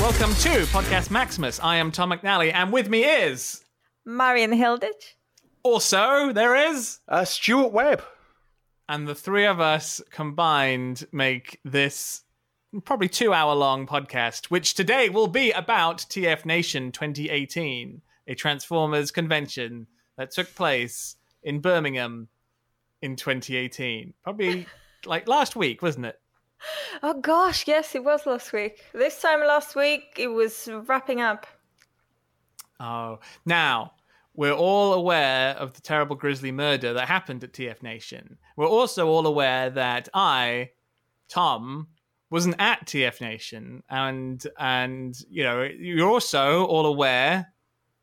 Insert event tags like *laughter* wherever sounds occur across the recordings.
Welcome to Podcast Maximus. I am Tom McNally, and with me is Marion Hilditch. also there is, Uh, Stuart Webb. and the three of us combined make this probably two hour long podcast, which today will be about TF Nation 2018, a Transformers convention that took place in Birmingham in 2018. Probably *laughs* like last week, wasn't it? Oh gosh, yes, it was last week. This time last week, it was wrapping up. Oh, now we're all aware of the terrible grisly murder that happened at TF Nation. We're also all aware that I, Tom, wasn't at TF Nation, and and you know you're also all aware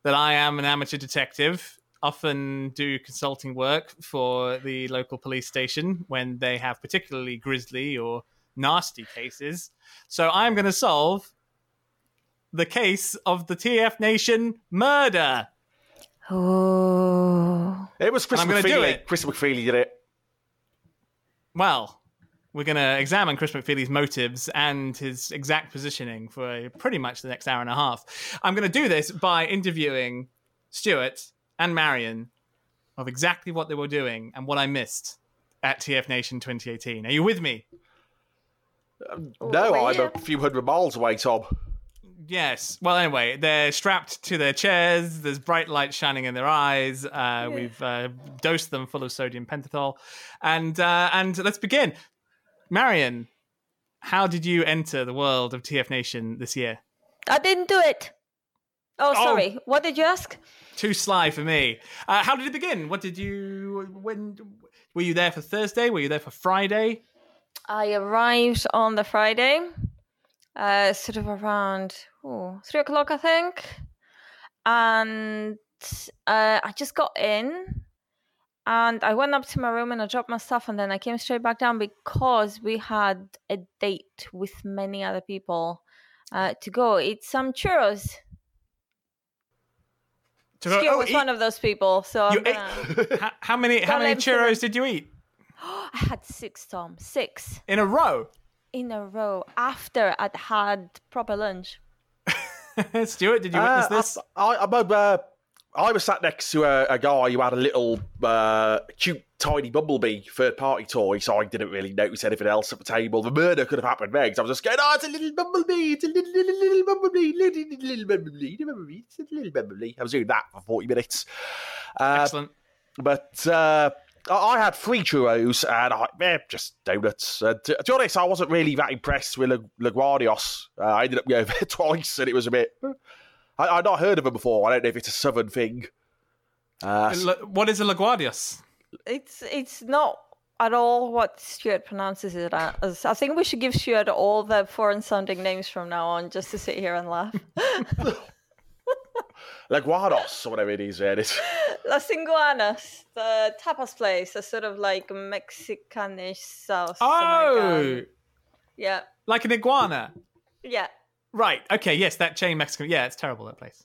that I am an amateur detective. Often do consulting work for the local police station when they have particularly grisly or nasty cases. So I'm going to solve the case of the TF Nation murder. Oh. It was Chris I'm gonna do McFeely. Chris McFeely did it. Well, we're going to examine Chris McFeely's motives and his exact positioning for pretty much the next hour and a half. I'm going to do this by interviewing Stuart and Marion of exactly what they were doing and what I missed at TF Nation 2018. Are you with me? No, well, I'm yeah. a few hundred miles away, Tom. Yes. Well, anyway, they're strapped to their chairs. There's bright light shining in their eyes. Uh, We've uh, dosed them full of sodium pentothal, and uh, and let's begin. Marion, how did you enter the world of TF Nation this year? I didn't do it. Oh, Oh. sorry. What did you ask? Too sly for me. Uh, how did it begin? What did you? When were you there for Thursday? Were you there for Friday? I arrived on the Friday, uh, sort of around oh, three o'clock, I think. And uh, I just got in and I went up to my room and I dropped my stuff and then I came straight back down because we had a date with many other people uh, to go eat some churros. To go- Stuart oh, was eat- one of those people, so you ate- gonna... *laughs* how, how many? How Don't many let him churros did you eat *gasps* I had six, Tom. Six in a row? in a row after I'd had proper lunch. *laughs* Stuart, did you witness Uh, this? I, I, I'm, uh, I was sat next to a, a guy who had a little uh, cute, tiny bumblebee third party toy, so I didn't really notice anything else at the table. The murder could have happened there 'cause I was just going, oh, it's a little bumblebee, it's a little, little, little bumblebee, little, little, little bumblebee, little bumblebee, it's a little bumblebee. I was doing that for 40 minutes. Uh, Excellent. But uh, I had three churros and I, eh, just donuts. Uh, to, to be honest, I wasn't really that impressed with La- LaGuardios. Uh, I ended up going *laughs* there twice and it was a bit. I, I'd not heard of them before. I don't know if it's a southern thing. Uh, s- L- What is a Laguardios? It's it's not at all what Stuart pronounces it as. I think we should give Stuart all the foreign sounding names from now on just to sit here and laugh. *laughs* LaGuardios or whatever it is. There, it's, *laughs* Las Iguanas, the tapas place, a sort of like Mexicanish South Oh, American. Yeah, like an iguana. yeah. Right. Okay. Yes, that chain Mexican. Yeah, it's terrible that place.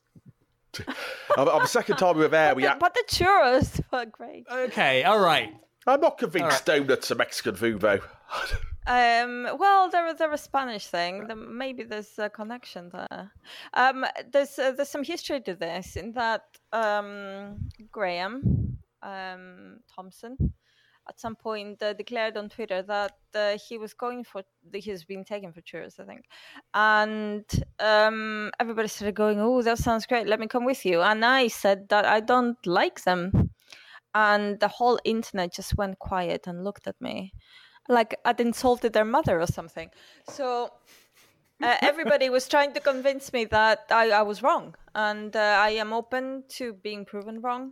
on, on the second time we were there, we The- had, but the churros were great. Okay. All right. I'm not convinced All donuts are Mexican food though. *laughs* Um, well, they're they're a Spanish thing. There- Maybe there's a connection there. Um, there's uh, there's some history to this in that um, Graham um, Thompson at some point uh, declared on Twitter that uh, he was going for he's been taken for churros, I think, and um, everybody started going, "Oh, that sounds great. Let me come with you." And I said that I don't like them, and the whole internet just went quiet and looked at me like I'd insulted their mother or something. So uh, *laughs* everybody was trying to convince me that I, I was wrong, and uh, I am open to being proven wrong.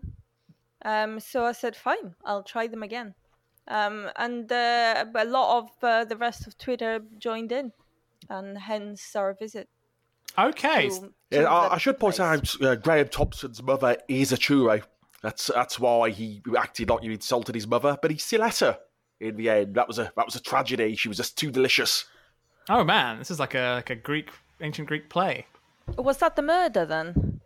Um, so I said, fine, I'll try them again. Um, and uh, a lot of uh, the rest of Twitter joined in, and hence our visit. Okay. to- to Yeah, I, I should point place. out uh, Graham Thompson's mother is a churro. That's that's why he acted like you insulted his mother, but he still ate her in the end. That was a that was a tragedy. She was just too delicious. Oh man, this is like a like a Greek ancient Greek play. Was that the murder then?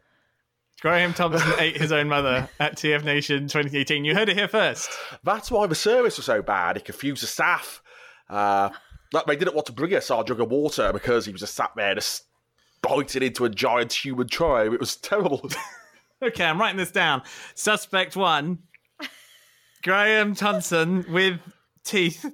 Graham Thompson ate his own mother at TF Nation 2018. You heard it here first. That's why the service was so bad. It confused the staff. Uh, like they didn't want to bring us our jug of water because he was just sat there just biting into a giant human tribe. It was terrible. *laughs* Okay, I'm writing this down. Suspect one, Graham Thompson with teeth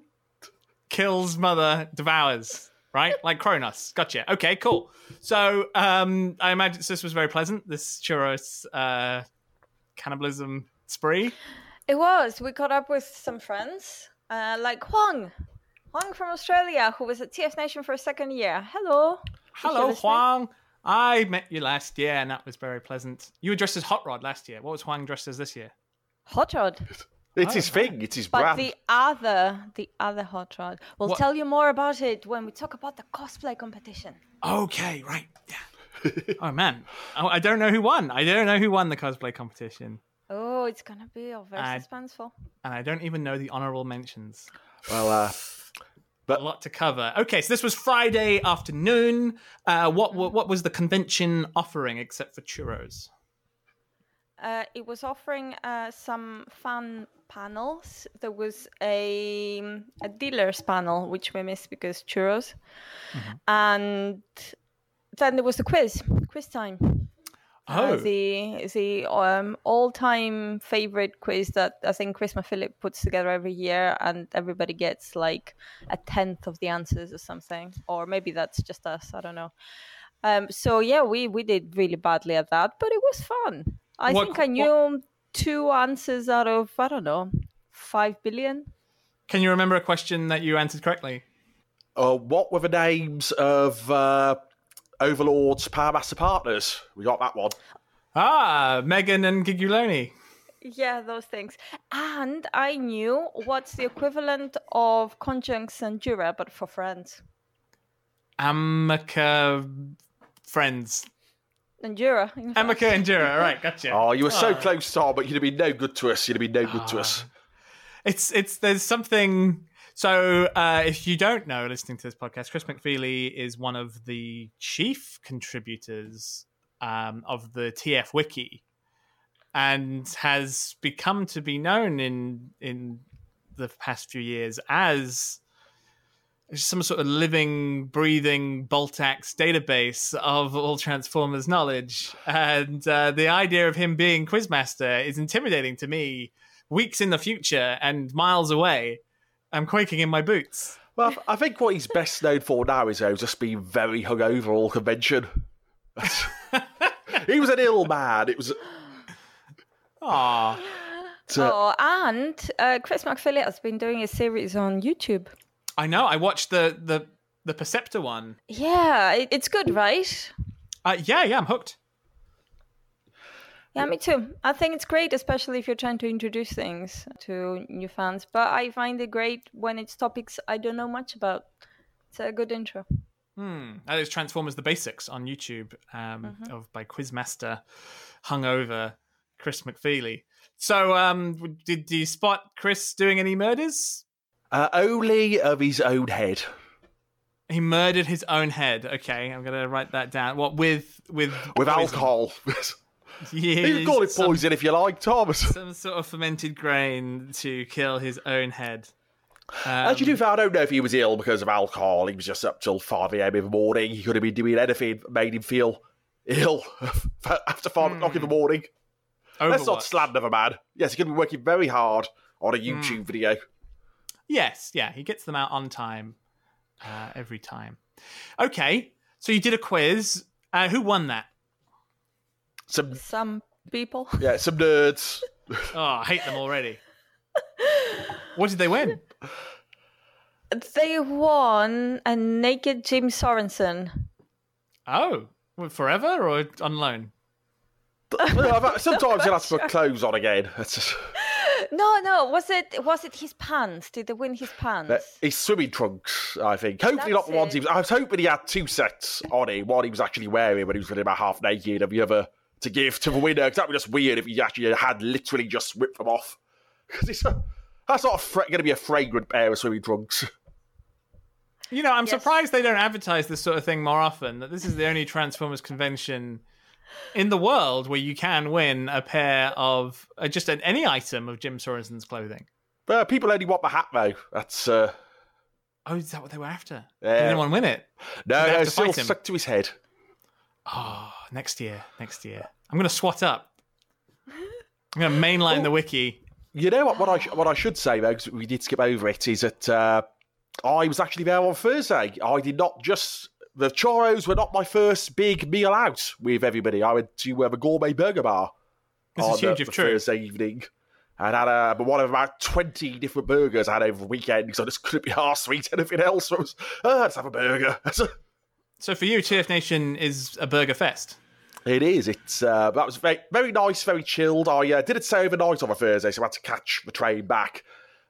kills mother, devours. Right, like Kronos. Gotcha. Okay, cool. So, um, I imagine this was very pleasant. This churros uh, cannibalism spree. It was. We caught up with some friends, uh, like Huang. Huang from Australia, who was at TF Nation for a second year. Hello. Hello. Huang. I met you last year, and that was very pleasant. You were dressed as Hot Rod last year. What was Huang dressed as this year? Hot Rod. It's his thing. It's his But brand. the other, the other Hot Rod. We'll What- tell you more about it when we talk about the cosplay competition. Okay, right. Yeah. *laughs* oh man, oh, I don't know who won. I don't know who won the cosplay competition, Oh, it's gonna be all very I- suspenseful. and I don't even know the honorable mentions. Well, uh, A lot to cover. Okay, so this was Friday afternoon. Uh, what what what was the convention offering except for churros? Uh, it was offering uh, some fun panels. There was a a dealers panel which we missed because churros, and then there was the quiz, quiz time. Oh, Uh, the the um, all time favorite quiz that I think Chris Phillip puts together every year, and everybody gets like a tenth of the answers or something, or maybe that's just us. I don't know. Um, so yeah, we we did really badly at that, but it was fun. I What- think I what- knew two answers out of I don't know five billion. can you remember a question that you answered correctly? uh, what were the names of uh, Overlord's Power Master partners? We got that one. Ah, Megan and Giguloni. Yeah, those things. And I knew what's the equivalent of conjunx endura, but for friends. Amica friends. And jura. in fact. Amica Endura. All right, gotcha. *laughs* Oh, you were so Ah. close, Tom, but you'd have been no good to us. You'd have been no good to us. It's it's there's something. So uh, if you don't know, listening to this podcast, Chris McFeely is one of the chief contributors um, of the TF Wiki, and has become to be known in in the past few years as some sort of living, breathing Boltax database of all Transformers knowledge. And uh, the idea of him being Quizmaster is intimidating to me weeks in the future and miles away. I'm quaking in my boots. Well, I think what he's best known for now is though, just being very hungover all convention. *laughs* he was an ill man. It was. Aw. uh, Oh, and uh, Chris McFeely has been doing a series on YouTube. I know. I watched the the the Perceptor one. Yeah, it's good, right? Uh, yeah, yeah, I'm hooked. Yeah, me too. I think it's great, especially if you're trying to introduce things to new fans. But I find it great when it's topics I don't know much about. It's a good intro. Hmm. That is Transformers: The Basics on YouTube, um, of by Quizmaster, hungover Chris McFeely. So, um, did you spot Chris doing any murders? Uh, only of his own head. He murdered his own head. Okay, I'm gonna write that down. What with with With poison? alcohol. *laughs* Yeah, you can call it some- poison if you like, Thomas. *laughs* Some sort of fermented grain to kill his own head. Um, As you do, I don't know if he was ill because of alcohol. He was just up till 5 a.m. in the morning. He could have been doing anything that made him feel ill *laughs* after 5 o'clock in the morning. Let's not Overwatch. slander a man. Yes, he could be working very hard on a YouTube video. Yes, yeah, he gets them out on time uh, every time. Okay, so you did a quiz. Uh, who won that? Some, Some people. *laughs* yeah, some nerds. *laughs* Oh, I hate them already. what did they win? They won a naked Jim Sorenson. Oh, forever or on loan? Sometimes you'll have to put *laughs* clothes on again. Just- *laughs* No, no. Was it was it his pants? Did they win his pants? Uh, his swimming trunks, I think. Hopefully not the ones he was. I was hoping he had two sets on him. One he was actually wearing when he was running about half naked, and the other to give to the winner. Because that would be just weird if he actually had literally just ripped them off. *laughs* Because that's not fra- going to be a fragrant pair of swimming trunks. You know, I'm Yes. surprised they don't advertise this sort of thing more often. That this is the only Transformers convention in the world where you can win a pair of uh, just an, any item of Jim Sorenson's clothing. People only want the hat though. That's uh, Oh, is that what they were after? Yeah. Did anyone win it? no, no, to still him? stuck to his head. Oh, next year. Next year. I'm going to swat up. I'm going to mainline the wiki. You know what? What I what I should say though, because we did skip over it, is that uh, I was actually there on Thursday. I did not just the choros were not my first big meal out with everybody. I went to uh, the gourmet burger bar This on is huge uh, if the true. Thursday evening. And had a, one of about 20 different burgers I had over the weekend because I just couldn't be arsed to eat anything else. So I was, oh, let's have a burger. *laughs* So for you, TF Nation is a burger fest. It is. It's uh, that was very very nice, very chilled. I uh, did it stay overnight on a Thursday, so I had to catch the train back.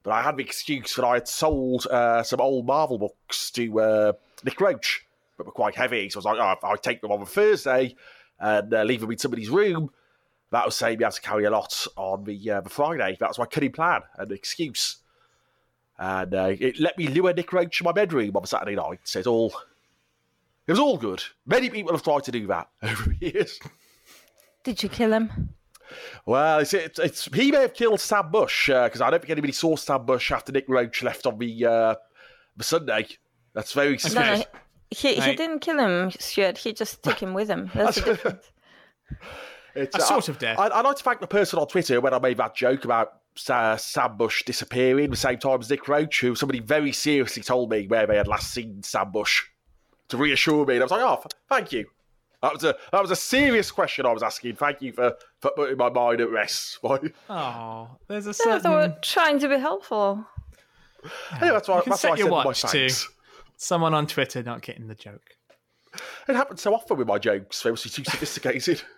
But I had the excuse that I had sold uh, some old Marvel books to uh, Nick Roche, but were quite heavy. So I was like, oh, if I take them on a Thursday and uh, leave them in somebody's room, that would save me having to carry a lot on the uh, the Friday. That was my cunning plan and excuse. And uh, it let me lure Nick Roche in my bedroom on a Saturday night. So it's all it was all good. Many people have tried to do that *laughs* over the years. Did you kill him? Well, it's, it's, it's he may have killed Stan Bush because I don't think anybody saw Stan Bush after Nick Roche left on the uh, the Sunday. That's very suspicious. no, he Right. didn't kill him, Stuart. He just took him with him. That's the *laughs* difference. It's, A sort of death. I, I'd like to thank the person on Twitter when I made that joke about uh, Stan Bush disappearing the same time as Nick Roche, who somebody very seriously told me where they had last seen Stan Bush to reassure me. And I was like, oh, f- thank you. That was a that was a serious question I was asking. Thank you for, for putting my mind at rest. *laughs* Why- Oh, there's a Yeah, certain. they were trying to be helpful. Yeah, that's why, You can that's set why I your said watch to thanks. Someone on Twitter not getting the joke. It happens so often with my jokes. They're obviously too sophisticated. *laughs*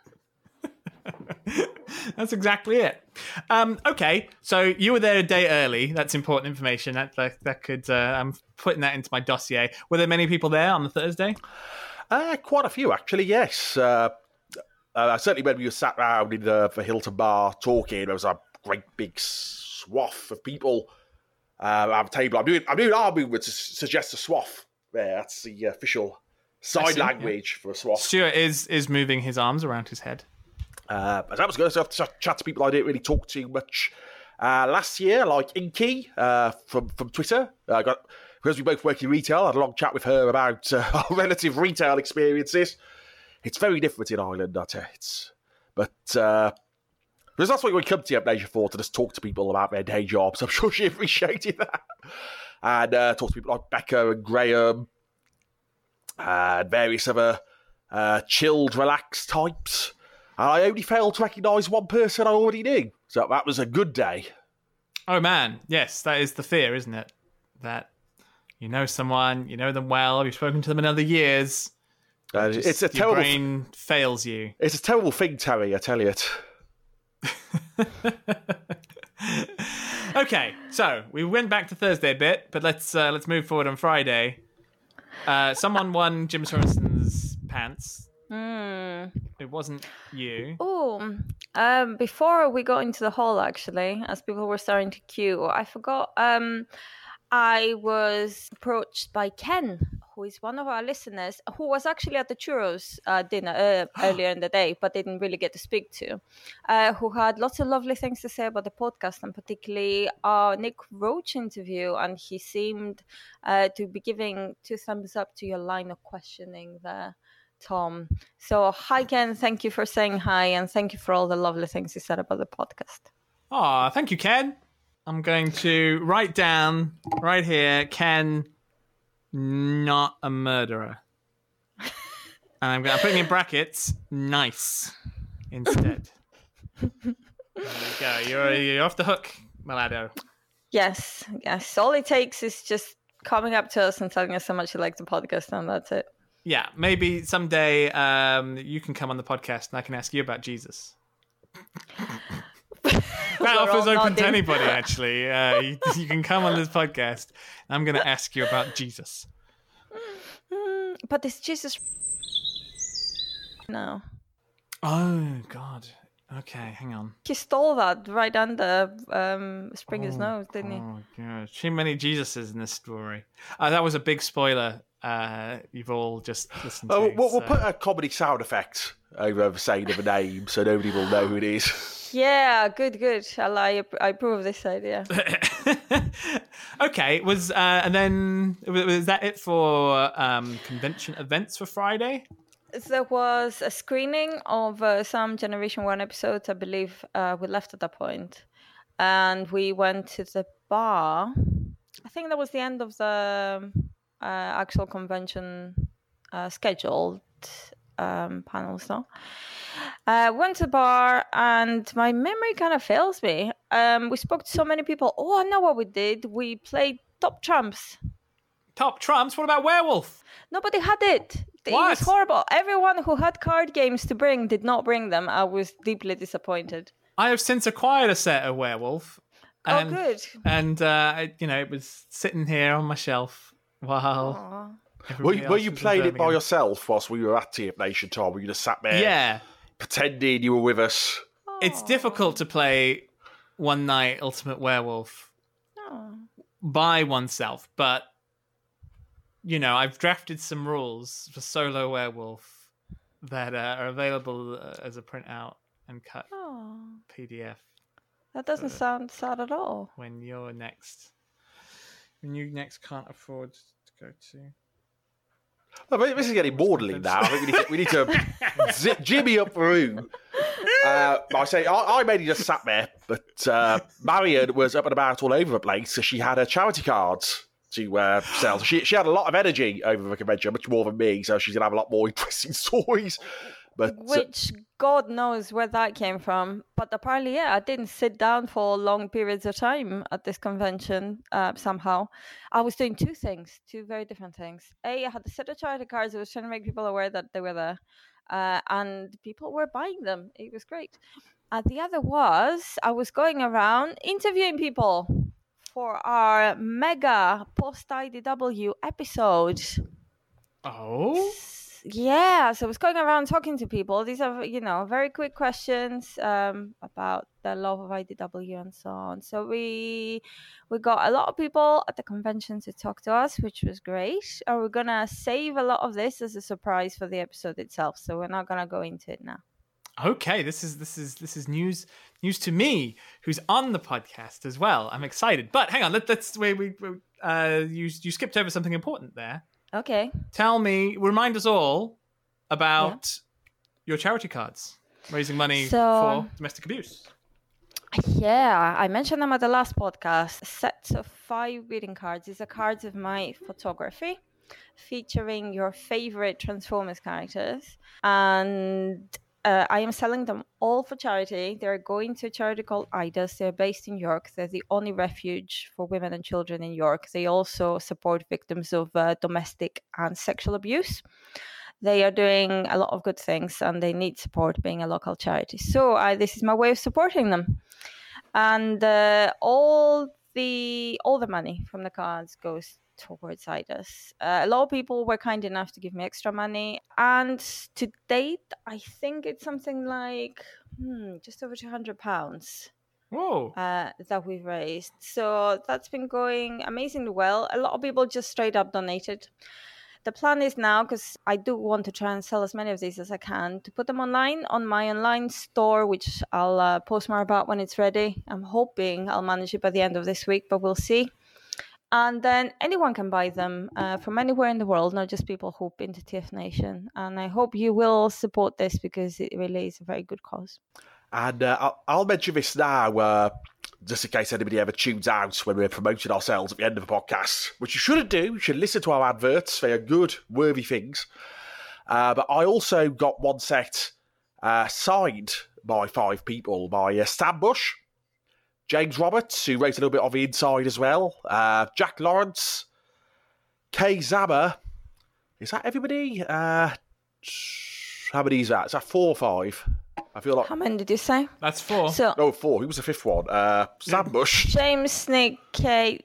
*laughs* That's exactly it. Um, okay, so you were there a day early. That's important information. That that, that could. Uh, I'm putting that into my dossier. Were there many people there on the Thursday? Uh, quite a few, actually, yes. Uh, uh, certainly when we were sat round in the, the Hilton Bar talking, there was a great big swath of people uh, at the table. I'm doing, I'm doing our movement to suggest a swath. There, that's the official side sign see, yeah. language for a swath. Stuart is is moving his arms around his head. Uh, but that was good. So I have to chat to people I didn't really talk to much uh, last year, like Inky uh, from from Twitter. Uh, I got because we both work in retail. I had a long chat with her about uh, *laughs* our relative retail experiences. It's very different in Ireland, I tell you. It's, but uh, because that's what we come to Amnesia for to just talk to people about their day jobs. I'm sure she *laughs* appreciated that. And uh, talk to people like Becca and Graham and various other uh, chilled, relaxed types. And I only failed to recognise one person I already knew. So that was a good day. Oh man, yes, that is the fear, isn't it? That you know someone, you know them well, you've spoken to them in other years. Uh, just it's a your terrible. brain fails you. It's a terrible thing, Terry. I tell you it. *laughs* okay, so we went back to Thursday a bit, but let's uh, let's move forward on Friday. Uh, someone won Jim Sorenson's pants. Hmm. It wasn't you. Oh, um, before we got into the hall, actually, as people were starting to queue, I forgot. Um, I was approached by Ken, who is one of our listeners, who was actually at the churros uh, dinner uh, *gasps* earlier in the day, but didn't really get to speak to. Uh, who had lots of lovely things to say about the podcast, and particularly our Nick Roche interview. And he seemed uh, to be giving two thumbs up to your line of questioning there. Tom. So, hi, Ken. Thank you for saying hi, and thank you for all the lovely things you said about the podcast. Aw, thank you, Ken. I'm going to write down right here, Ken, not a murderer. and I'm, gonna I'm putting in brackets, nice, instead. there you go. You're, you're off the hook, Malado. Yes, yes. All it takes is just coming up to us and telling us how much you like the podcast, and that's it. Yeah, maybe someday um, you can come on the podcast and I can ask you about Jesus. That offer's open to anybody, *laughs* actually. Uh, you, you can come on this podcast. I'm going to ask you about Jesus. Mm, but this Jesus no? Oh God. Okay, hang on. He stole that right under um, Springer's nose, didn't he? Oh god, too many Jesuses in this story. Uh, that was a big spoiler. Uh, you've all just listened Oh, to. we'll, we'll so- put a comedy sound effect over the saying of a name so nobody will know who it is. *laughs* Yeah, good, good. I, I, I approve of this idea. *laughs* okay, was uh, and then was, was that it for um, convention events for Friday? There was a screening of uh, some Generation 1 episodes, I believe uh, we left at that. And we went to the bar. I think that was the end of the actual convention uh, scheduled um, panels, no? Uh, went to the bar, and my memory kind of fails me. Um, we spoke to so many people. Oh, I know what we did. We played Top Trumps. Top trumps. What about werewolf? Nobody had it. It What? was horrible. Everyone who had card games to bring did not bring them. I was deeply disappointed. I have since acquired a set of werewolf. And, oh, good. And uh, you know, it was sitting here on my shelf while. Aw. Were, you- were you playing it by yourself whilst we were at TF Nation, Tom? Were you just sat there Yeah, pretending you were with us? it's difficult to play one night Ultimate Werewolf Oh. by oneself, but you know, I've drafted some rules for solo werewolf that uh, are available uh, as a printout and cut Oh. PDF That doesn't sound sad at all. when you're next. When you next can't afford to go to. Oh, but this is getting maudlin now. I think we need to, we need to *laughs* zip Jimmy up the room. Uh, I say I, I mainly just sat there, but uh, Marion was up and about all over the place, so she had her charity cards to uh, sell. So she she had a lot of energy over the convention, much more than me. So she's gonna have a lot more *laughs* interesting stories. But uh, Which God knows where that came from. But apparently, yeah, I didn't sit down for long periods of time at this convention uh, somehow. I was doing two things, two very different things. A, I had a set of charity cards. I was trying to make people aware that they were there. Uh, and people were buying them. It was great. And the other was I was going around interviewing people for our mega post IDW episode. Oh, Yeah, so I was going around talking to people. These are, you know, very quick questions um, about the love of IDW and so on. So we we got a lot of people at the convention to talk to us, which was great. And we're gonna save a lot of this as a surprise for the episode itself. So we're not gonna go into it now. okay. This is this is this is news news to me, who's on the podcast as well. I'm excited. But hang on, let, let's we we we, uh, you you skipped over something important there. Okay. Tell me, remind us all about your charity cards, raising money So- for um, domestic abuse. Yeah, I mentioned them at the last podcast. Sets of five greeting cards. These are cards of my photography featuring your favorite Transformers characters. And uh, I am selling them all for charity. They're going to a charity called IDAS. They're based in York. They're the only refuge for women and children in York. They also support victims of uh, domestic and sexual abuse they are doing a lot of good things and they need support being a local charity. So I, this is my way of supporting them. And uh, all the all the money from the cards goes towards IDAS. Uh, a lot of people were kind enough to give me extra money, and to date, I think it's something like hmm, just over two hundred pounds Whoa. uh, that we've raised. So that's been going amazingly well. A lot of people just straight up donated. The plan is now, because I do want to try and sell as many of these as I can, to put them online on my online store, which I'll uh, post more about when it's ready. I'm hoping I'll manage it by the end of this week, but we'll see. And then anyone can buy them uh, from anywhere in the world, not just people who've been to TF Nation. And I hope you will support this because it really is a very good cause. And uh, I'll, I'll mention this now, uh, just in case anybody ever tunes out when we're promoting ourselves at the end of a podcast, which you shouldn't do. You should listen to our adverts. They are good, worthy things. Uh, but I also got one set uh, signed by five people by uh, Stan Bush, James Roberts, who wrote a little bit of the inside as well, uh, Jack Lawrence, Kei Zama. Is that everybody? Uh, how many is that? Is that four or five? I feel like How many did you say? That's four. So Oh, four. Who was the fifth one? Uh, Stan Bush James Nick K,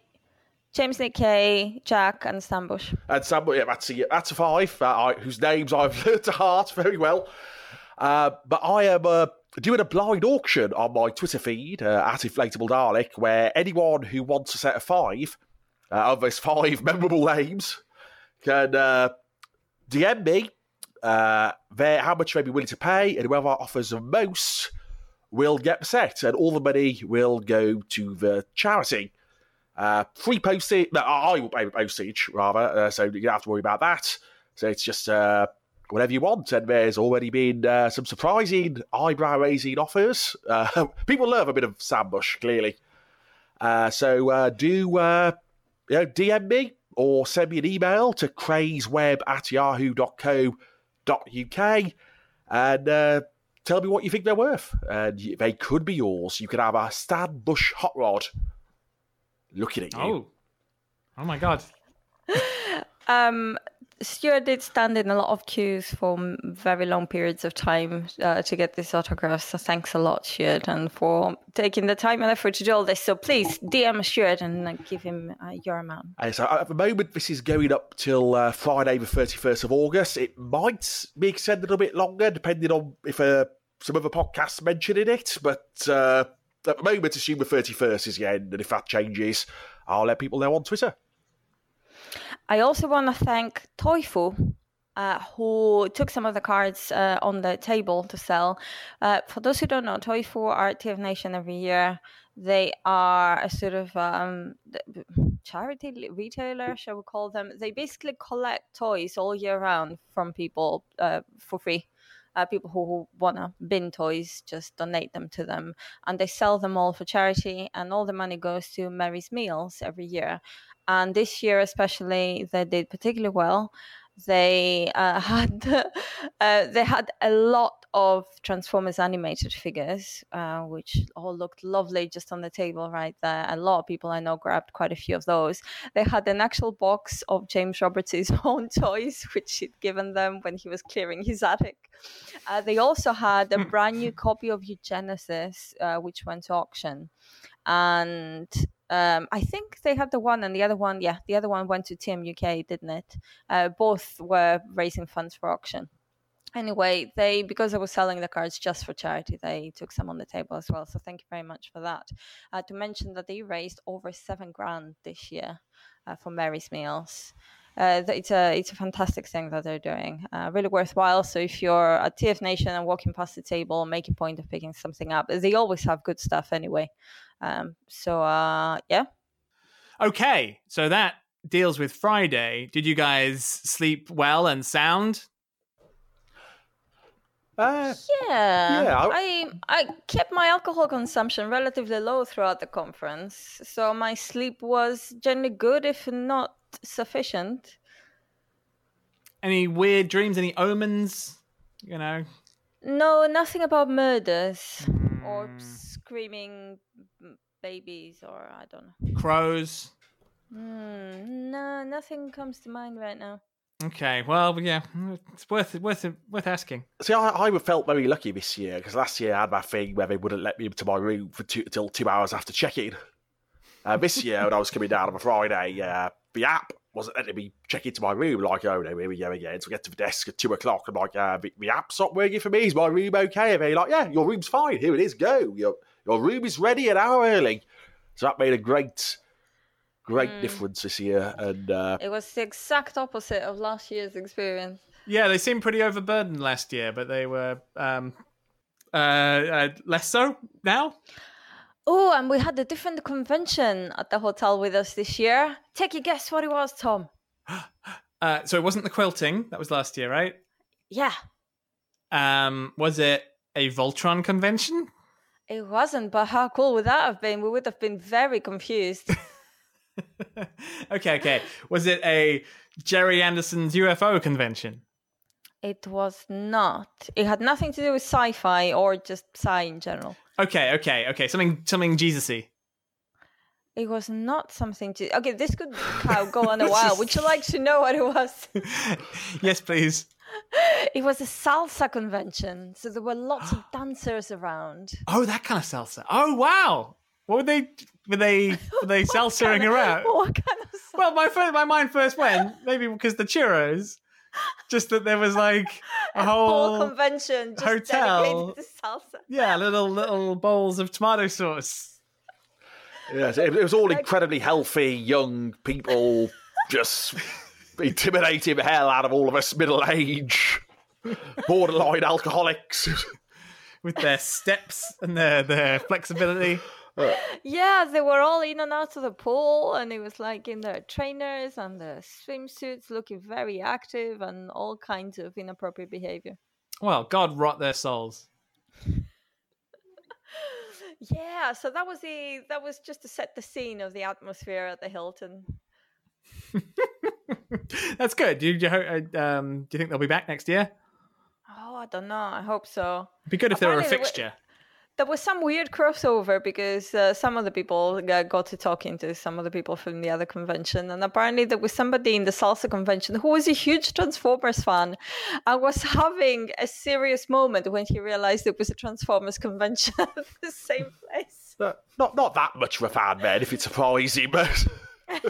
James Nick K, Jack, and Stan Bush. and Sam. Yeah, that's a, that's a five. Uh, I, whose names I've *laughs* learned to heart very well. Uh, but I am uh, doing a blind auction on my Twitter feed uh, at Inflatable Dalek, where anyone who wants a set of five uh, of those five *laughs* memorable names can uh, DM me uh, their, how much they'd be willing to pay, and whoever offers the most will get the set, and all the money will go to the charity. Uh, free postage, no, I will pay postage rather, uh, so you don't have to worry about that. So it's just uh, whatever you want, and there's already been uh, some surprising eyebrow raising offers. Uh, *laughs* people love a bit of Stan Bush, clearly. Uh, so uh, do uh, you know, DM me or send me an email to crazeweb at yahoo.co.uk and uh, tell me what you think they're worth. And they could be yours. You could have a Stan Bush hot rod looking at you. Oh, oh my god! *laughs* Um, Stuart did stand in a lot of queues for very long periods of time uh, to get this autograph. So thanks a lot, Stuart, and for taking the time and effort to do all this. So please DM Stuart and uh, give him uh, your amount. So at the moment, this is going up till uh, Friday, the 31st of August. It might be extended a bit longer, depending on if uh, some other podcasts mentioning it. But uh, at the moment, assume the 31st is the end. And if that changes, I'll let people know on Twitter. I also want to thank Toifu, uh, who took some of the cards uh, on the table to sell. Uh, for those who don't know, Toifu are at TF Nation every year. They are a sort of um, charity retailer, shall we call them? They basically collect toys all year round from people uh, for free. Uh, people who, want to bin toys just donate them to them. And they sell them all for charity and all the money goes to mary's meals every year. And this year especially they did particularly well. They uh, *laughs* had uh, they had a lot of transformers animated figures uh, which all looked lovely just on the table right? There a lot of people i know grabbed quite a few of those. They had an actual box of james roberts' *laughs* own toys which he'd given them when he was clearing his attic. Uh, they also had a brand new copy of eugenesis uh, which went to auction. And um, I think they had the one and the other one, yeah, the other one went to Team UK, didn't it? Uh, both were raising funds for auction. Anyway, they because I was selling the cards just for charity, they took some on the table as well. So thank you very much for that. Uh, to mention that they raised over seven grand this year uh, for Mary's Meals. Uh, it's a it's a fantastic thing that they're doing. Uh, really worthwhile. So if you're at TF Nation and walking past the table, make a point of picking something up. They always have good stuff anyway. Um, so uh, yeah, Okay, so that deals with Friday. Did you guys sleep well and sound? Uh, yeah. Yeah, I- I I kept my alcohol consumption relatively low throughout the conference, so my sleep was generally good, if not sufficient. Any weird dreams? Any omens? You know, No, nothing about murders or Mm. screaming babies, or I don't know. crows. Hmm, no, nothing comes to mind right now. Okay, well, yeah, it's worth worth worth asking. See, I, I felt very lucky this year because last year I had that thing where they wouldn't let me into my room for two, until two hours after check-in. Uh, this year, when I was coming down on a Friday, uh, the app wasn't letting me check into my room. Like, oh no, here we go again. So I get to the desk at two o'clock. I'm like, uh, the, the app's not working for me. Is my room okay? And they're like, yeah, your room's fine. Here it is. Go. Your your room is ready an hour early. So that made a great, great Mm. difference this year. And uh, It was the exact opposite of last year's experience. Yeah, they seemed pretty overburdened last year, but they were um, uh, uh, less so now. Oh, and we had a different convention at the hotel with us this year. Take a guess what it was, Tom. *gasps* Uh, so it wasn't the quilting that was last year, right? Yeah, Um, was it a Voltron convention? it wasn't, but how cool would that have been? We would have been very confused. *laughs* *laughs* okay, okay. Was it a Gerry Anderson's UFO convention? it was not. It had nothing to do with sci fi or just sci in general. Okay, okay, okay. Something, something Jesus-y. It was not something to. Okay, this could go on *laughs* a while. Would you like to know what it was? *laughs* yes, please. It was a salsa convention, so there were lots of *gasps* dancers around. Oh, that kind of salsa. Oh, wow. What were they? Were they? *laughs* Were they salsaing Kinda- around? What kind of Well, my first, my mind first went maybe because the churros. Just that there was like a *laughs* whole whole convention just hotel. dedicated to salsa. Yeah, little little bowls of tomato sauce. Yes, it, it was all incredibly healthy young people, just intimidating the hell out of all of us middle age, borderline alcoholics. with their steps and their their flexibility. *laughs* Yeah, they were all in and out of the pool, and it was like in their trainers and their swimsuits, looking very active and all kinds of inappropriate behavior. Well, God rot their souls. *laughs* Yeah, so that was the that was just to set the scene of the atmosphere at the Hilton. *laughs* That's good. Do you, do you, ho- uh, um, do you think they'll be back next year? Oh, I don't know. I hope so. It'd be good if they were a Apparently they were- fixture. There was some weird crossover because uh, some of the people uh, got to talking to some of the people from the other convention, and apparently there was somebody in the salsa convention who was a huge Transformers fan and was having a serious moment when he realized it was a Transformers convention *laughs* at the same place. not, not not that much of a fan, man, if it surprises you, but *laughs*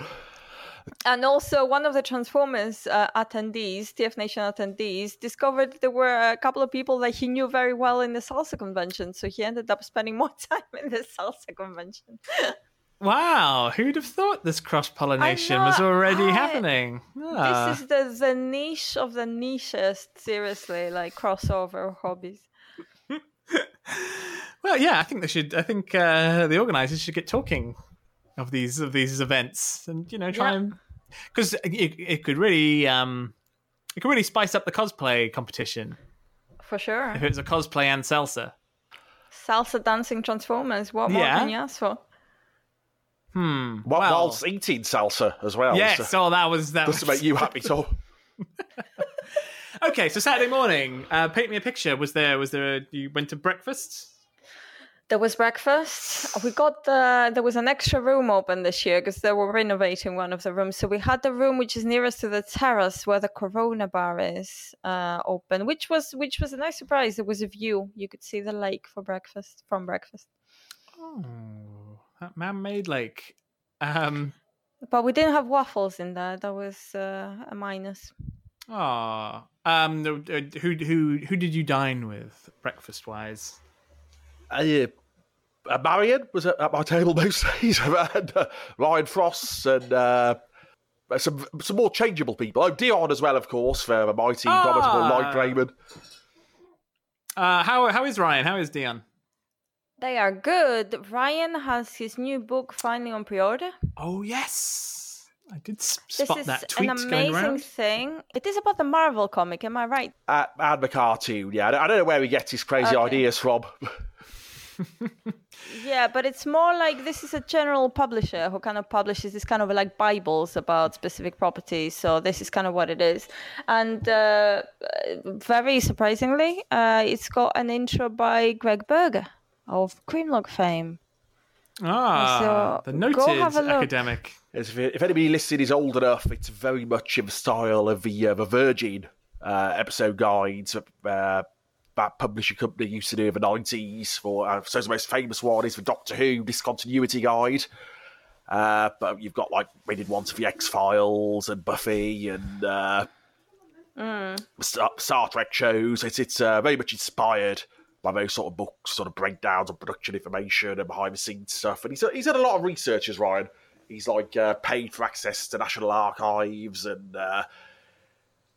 *laughs* And also, one of the Transformers uh, attendees, TF Nation attendees, discovered there were a couple of people that he knew very well in the salsa convention. So he ended up spending *laughs* more time in the salsa convention. Wow, who'd have thought this cross pollination was already I- happening? Ah. This is the, the niche of the nichest, seriously, like crossover hobbies. *laughs* Well, yeah, I think they should. I think uh, the organisers should get talking of these of these events, and you know, try Yeah. and because it, it could really um, it could really spice up the cosplay competition For sure. if it was a cosplay and salsa. Salsa dancing Transformers. What more Yeah. can you ask for? Hmm. while, well, whilst eating salsa as well. yes. so Oh, that was that. just to Was, make you happy, so *laughs* *laughs* okay, so Saturday morning, uh, paint me a picture. Was there? Was there? A, you went to breakfast? There was breakfast. We got the there was an extra room open this year because they were renovating one of the rooms. So we had the room which is nearest to the terrace where the Corona bar is uh, open, which was which was a nice surprise. There was a view. You could see the lake for breakfast from breakfast. Oh, that man-made lake. Um. But we didn't have waffles in there. That was uh, a minus. Ah. Um. uh, Who who who did you dine with breakfast wise? Uh, uh, Marion was at, at my table most *laughs* days, and uh, Ryan Frost and uh, some some more changeable people. Oh, Dion as well, of course, for a mighty Ah. indomitable light Raymond. Uh, how how is Ryan? How is Dion? They are good. Ryan has his new book finally on pre-order. Oh yes, I did s- This spot is that tweet an amazing thing. It is about the Marvel comic. Am I right? Uh, and the cartoon, yeah. I don't, I don't know where he gets his crazy Okay. ideas from. *laughs* *laughs* Yeah, but it's more like this is a general publisher who kind of publishes this kind of like Bibles about specific properties. So this is kind of what it is. And uh, very surprisingly, uh, it's got an intro by Gregg Berger of Grimlock fame. Ah, So, the go noted have a look. academic. If, if anybody listening is old enough, it's very much in the style of the uh, the Virgin uh, episode guides uh, that publishing company used to do in the nineties. For uh, so the most famous one is the Doctor Who discontinuity guide. Uh, but you've got like we did ones for the X Files and Buffy and uh, Star, Star Trek shows. It's it's uh, very much inspired by those sort of books, sort of breakdowns on production information and behind the scenes stuff. And he's he's had a lot of researchers, Ryan. He's like uh, paid for access to National Archives and uh,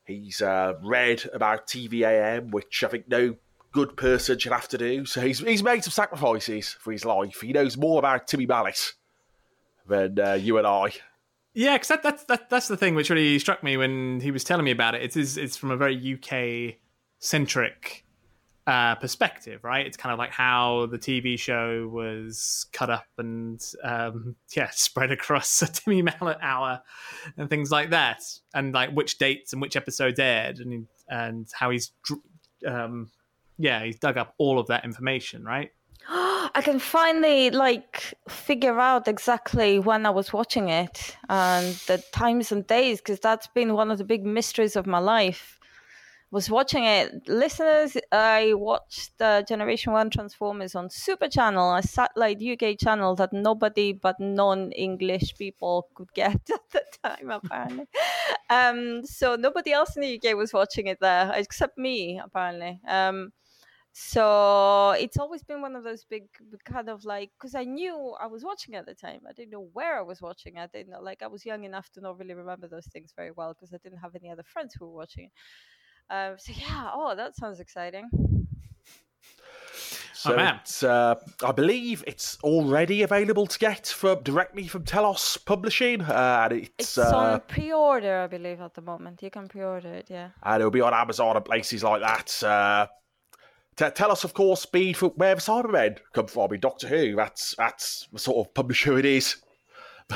he's uh, read about TVAM, which I think no good person should have to do. So he's he's made some sacrifices for his life. He knows more about Timmy Mallett than uh, you and I. Yeah, because that, that's that, that's the thing which really struck me when he was telling me about it. It is it's from a very UK centric uh, perspective, right? It's kind of like how the TV show was cut up and um, *laughs* yeah, spread across *laughs* a Timmy Mallett hour and things like that, and like which dates and which episodes aired, and and how he's um, yeah he's dug up all of that information, right? *gasps* I can finally like figure out exactly when I was watching it and the times and days because that's been one of the big mysteries of my life. Was watching it. Listeners, I watched uh, Generation One Transformers on Super Channel, a satellite UK channel that nobody but non-English people could get *laughs* at the time, apparently. *laughs* um, so nobody else in the UK was watching it there except me, apparently. Um, so it's always been one of those big kind of like because i knew i was watching at the time i didn't know where i was watching i didn't know like i was young enough to not really remember those things very well because i didn't have any other friends who were watching it um, so yeah oh that sounds exciting *laughs* So man. it's, uh, I believe it's already available to get from directly from Telos Publishing, uh, and it's, it's uh, on pre-order i believe at the moment you can pre-order it yeah and it'll be on Amazon and places like that. Uh, t- Telos, of course, speed for where the Cybermen come from in Doctor Who. That's that's the sort of publisher it is.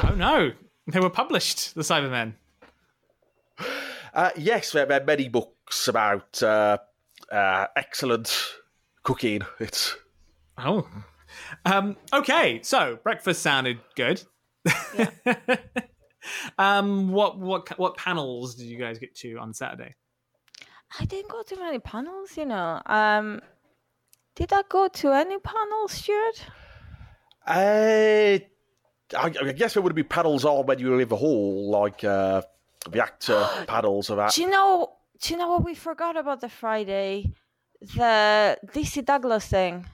Oh no, they were published. The Cybermen. *laughs* Uh, yes, there there are many books about uh, uh, excellent cooking. It's Oh. Um, okay, so breakfast sounded good. *laughs* um, what what what panels did you guys get to on Saturday? i didn't go to many panels you know um did i go to any panels stuart Uh, I, I guess there would be panels on when you were in the hall, like uh, the actor *gasps* panels of that. Do you know? Do you know what we forgot about the Friday? The DC Douglas thing.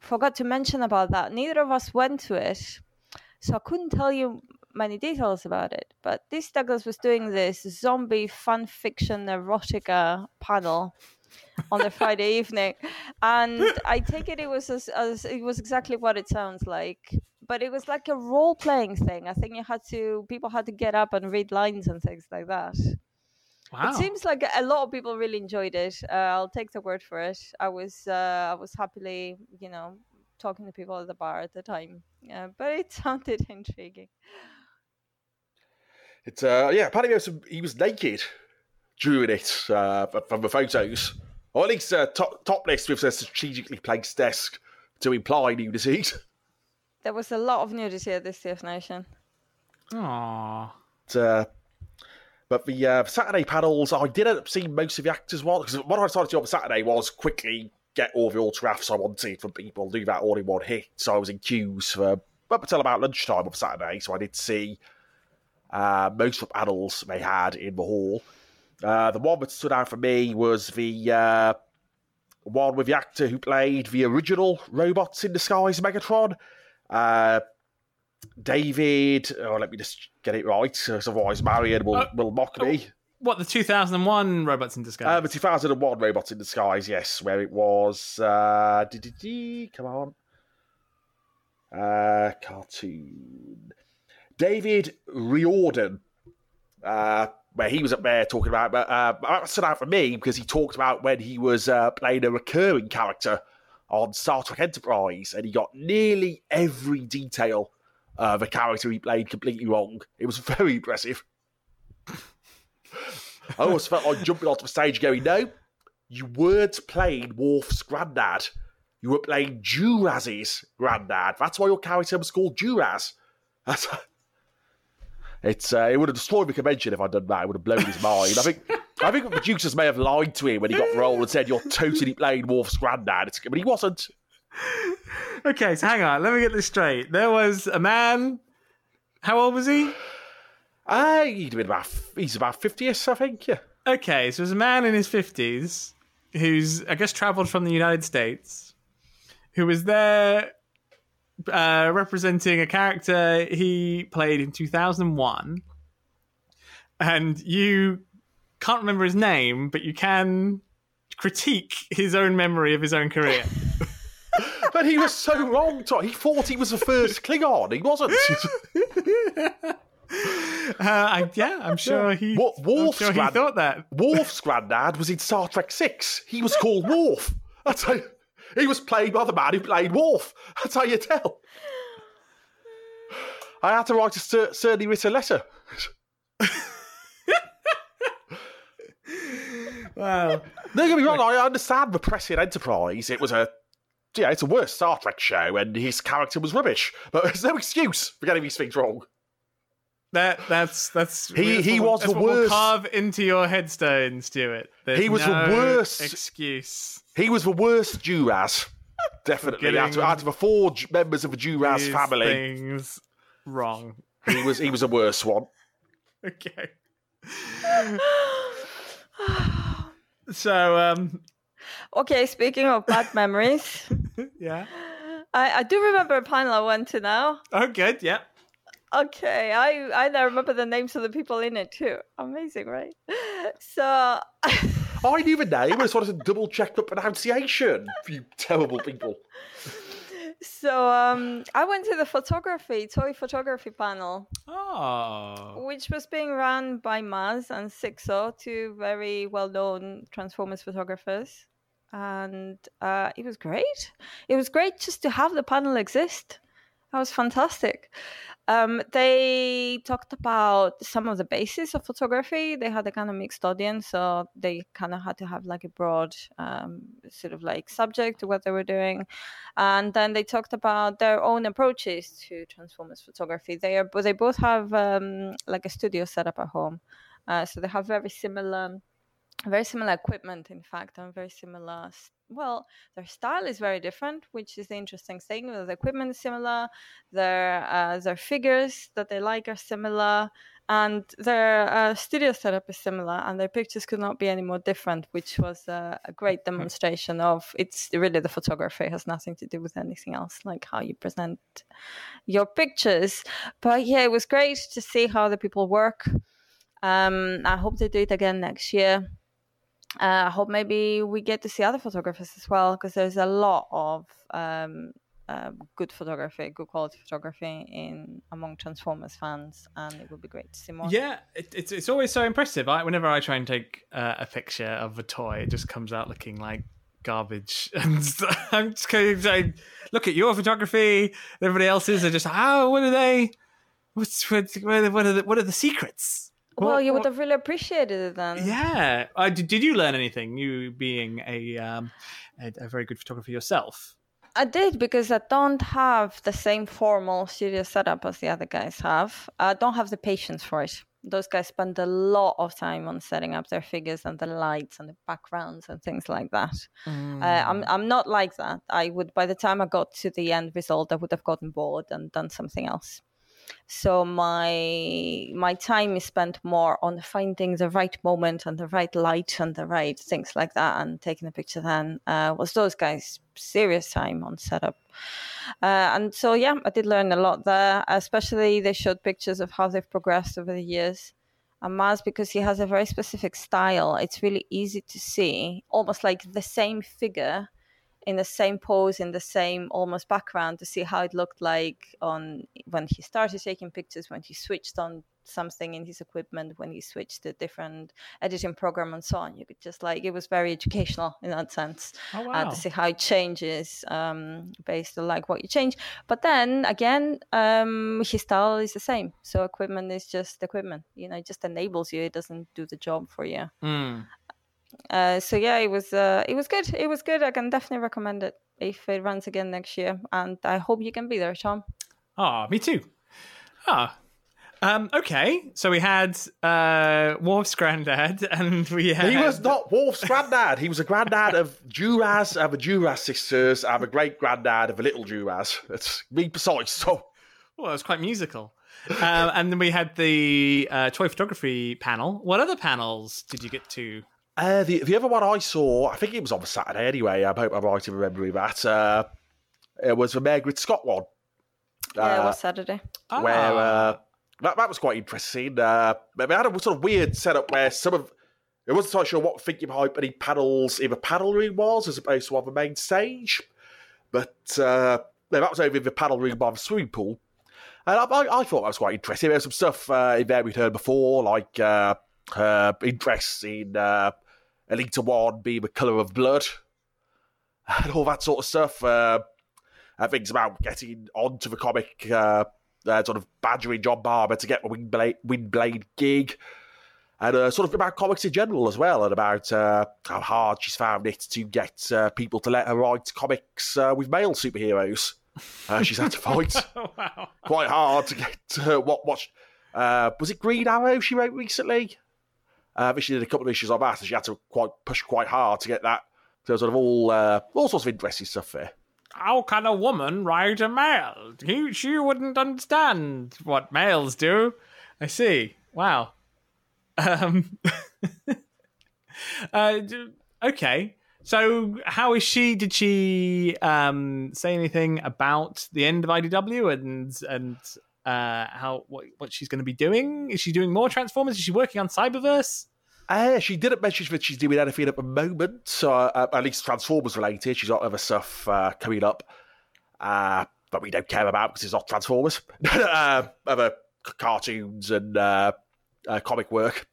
Forgot to mention about that. Neither of us went to it, so I couldn't tell you many details about it. But DC Douglas was doing this zombie fan fiction erotica panel on the Friday *laughs* evening, and I take it it was as, as it was exactly what it sounds like. But it was like a role playing thing. I think you had to people had to get up and read lines and things like that. Wow. It seems like a lot of people really enjoyed it. Uh, I'll take the word for it. I was uh, I was happily, you know, talking to people at the bar at the time. Uh, but it *laughs* sounded intriguing. It's uh, yeah. Apparently, there was some- he was naked during it uh, from the photos, or at least uh, top topless with a strategically placed desk to imply nudity. *laughs* There was a lot of nudity at this TF Nation. Aww. But, uh, but the uh, Saturday panels, I did end up seeing most of the actors. Well, because what I decided to do on Saturday was quickly get all the autographs I wanted from people, do that all in one hit. So I was in queues for up until about lunchtime on Saturday. So I did see uh, most of the panels they had in the hall. Uh, the one that stood out for me was the uh, one with the actor who played the original Robots in Disguise Megatron. Uh, David, oh, let me just get it right, otherwise Marion will, Uh, will mock me. What the 2001 Robots in Disguise? Uh, the 2001 Robots in Disguise, yes, where it was. Uh, come on. Uh, cartoon. David Riordan, uh, where he was up there talking about. But uh, that stood out for me because he talked about when he was uh, playing a recurring character on Star Trek Enterprise, and he got nearly every detail of a character he played completely wrong. It was *laughs* very impressive. I almost felt like jumping onto the stage going, no, you weren't playing Worf's granddad. You were playing Duras's granddad. That's why your character was called Duras. That's it's uh, it would have destroyed the convention if I'd done that. It would have blown his *laughs* mind. I think I think the producers may have lied to him when he got the role and said you're totally playing Worf's granddad. It's, but he wasn't. *laughs* okay, so hang on. Let me get this straight. There was a man. How old was he? Uh, he'd been about he's about fifty-ish, I think. Yeah. Okay, so there's a man in his 50s who's, I guess, traveled from the United States, who was there uh, representing a character he played in 2001. And you can't remember his name, but you can critique his own memory of his own career. But he was so *laughs* wrong. Tom. He thought he was the first Klingon. He wasn't. *laughs* Uh, I, yeah, I'm sure he, What- I'm Worf's sure he thought that. Worf's granddad was in Star Trek Six. He was called Worf. That's how he was played by the man who played Worf. That's how you tell. I had to write a cer- certainly written letter. *laughs* Wow. Don't get me wrong. I understand the press in Enterprise. It was a yeah, it's a worse Star Trek show, and his character was rubbish. But there's no excuse for getting these things wrong. That that's that's He- that's he what- was the what we'll worst. carve into your headstone, Stuart. There's He was the worst. excuse. He was the worst Duras. *laughs* Definitely. Out of, out of the four members of the These family, things wrong. he was he was a worse one. *laughs* Okay. *sighs* *sighs* So um okay, speaking of bad *laughs* memories, yeah. I, I do remember a panel I went to now. Oh good, yeah. Okay, I I now remember the names of the people in it too. Amazing, right? So *laughs* I knew the name. I just wanted to double check the pronunciation. You terrible people. so um I went to the photography, toy photography panel, Oh. which was being run by Maz and Sixo, two very well-known Transformers photographers. And uh, it was great. It was great just to have the panel exist. That was fantastic. Um, they talked about some of the bases of photography. They had a kind of mixed audience, so they kind of had to have like a broad um, sort of like subject to what they were doing. And then they talked about their own approaches to Transformers photography. They are, they both have um, like a studio set up at home, uh, so they have very similar very similar equipment in fact and very similar well their style is very different which is the interesting thing the equipment is similar their uh, their figures that they like are similar and their uh, studio setup is similar and their pictures could not be any more different which was uh, a great *laughs* demonstration of it's really the photography it has nothing to do with anything else like how you present your pictures. But yeah it was great to see how the people work. Um, I hope they do it again next year. Uh, I hope maybe we get to see other photographers as well because there's a lot of um, uh, good photography, good quality photography in among Transformers fans, and it would be great to see more. Yeah, it, it's it's always so impressive. I, whenever I try and take uh, a picture of a toy, it just comes out looking like garbage. *laughs* And I'm just kind of look at your photography. Everybody else's are just, oh, what are they? What's what? What are the what are the secrets? Well, What- you would have really appreciated it then. Yeah. Uh, did, did you learn anything? You being a um, a, a very good photographer yourself. I did because I don't have the same formal studio setup as the other guys have. I don't have the patience for it. Those guys spend a lot of time on setting up their figures and the lights and the backgrounds and things like that. Uh, I'm I'm not like that. I would by the time I got to the end result, I would have gotten bored and done something else. So my my time is spent more on finding the right moment and the right light and the right things like that, and taking a picture. Then uh, was those guys serious time on setup. Uh, and so yeah, I did learn a lot there. Especially they showed pictures of how they've progressed over the years. And Maz, because he has a very specific style, it's really easy to see, almost like the same figure in the same pose, in the same almost background, to see how it looked like on when he started taking pictures, when he switched on something in his equipment, when he switched to different editing program and so on. You could just like it was very educational in that sense Oh uh, to see how it changes um, based on like what you change. But then again, um, his style is the same. So equipment is just equipment. You know, it just enables you. It doesn't do the job for you. Mm. Uh, so yeah, it was uh, it was good. It was good. I can definitely recommend it if it runs again next year. And I hope you can be there, Tom. Ah, me too. Ah. Um, okay, so we had uh, Worf's granddad, *laughs* and we had He was not Worf's granddad. He was a granddad of Duras, of the Duras sisters, and a great granddad of a little Duras. It's me precise. So Well, it was quite musical. um, and then we had the uh, toy photography panel. What other panels did you get to? Uh, the the other one I saw, I think it was on the Saturday anyway. I hope I'm right in remembering that. Uh, it was the Mairghread Scott one. Yeah, it Uh, was Saturday. where Ah. uh, that, that was quite interesting. Uh, they had a sort of weird setup where some of it wasn't quite sure what thinking behind any panels in the panel room was as opposed to on the main stage, but uh, no, that was over in the panel room by the swimming pool. And I, I, I thought that was quite interesting. There was some stuff uh, in there we'd heard before, like uh, her interest in uh, Elita One being the colour of blood and all that sort of stuff. Uh, things about getting onto the comic, uh, uh, sort of badgering John Barber to get a Windblade, Windblade gig, and uh, sort of about comics in general as well, and about uh, how hard she's found it to get uh, people to let her write comics uh, with male superheroes. Uh, she's had to *laughs* fight wow! quite hard to get uh, what what. Uh, was it Green Arrow she wrote recently? Uh, she did a couple of issues on that, and she had to quite push quite hard to get that. So sort of all uh, all sorts of interesting stuff there. How can a woman ride a male? He, she wouldn't understand what males do. I see. Wow. Um, *laughs* uh, okay. So, how is she? Did she um, say anything about the end of IDW and and uh, how what, what she's going to be doing? Is she doing more Transformers? Is she working on Cyberverse? Uh, she didn't mention that she's doing anything at the moment, so, uh, at least Transformers related. She's got other stuff uh, coming up uh, that we don't care about because it's not Transformers. *laughs* uh, other c- cartoons and uh, uh, comic work.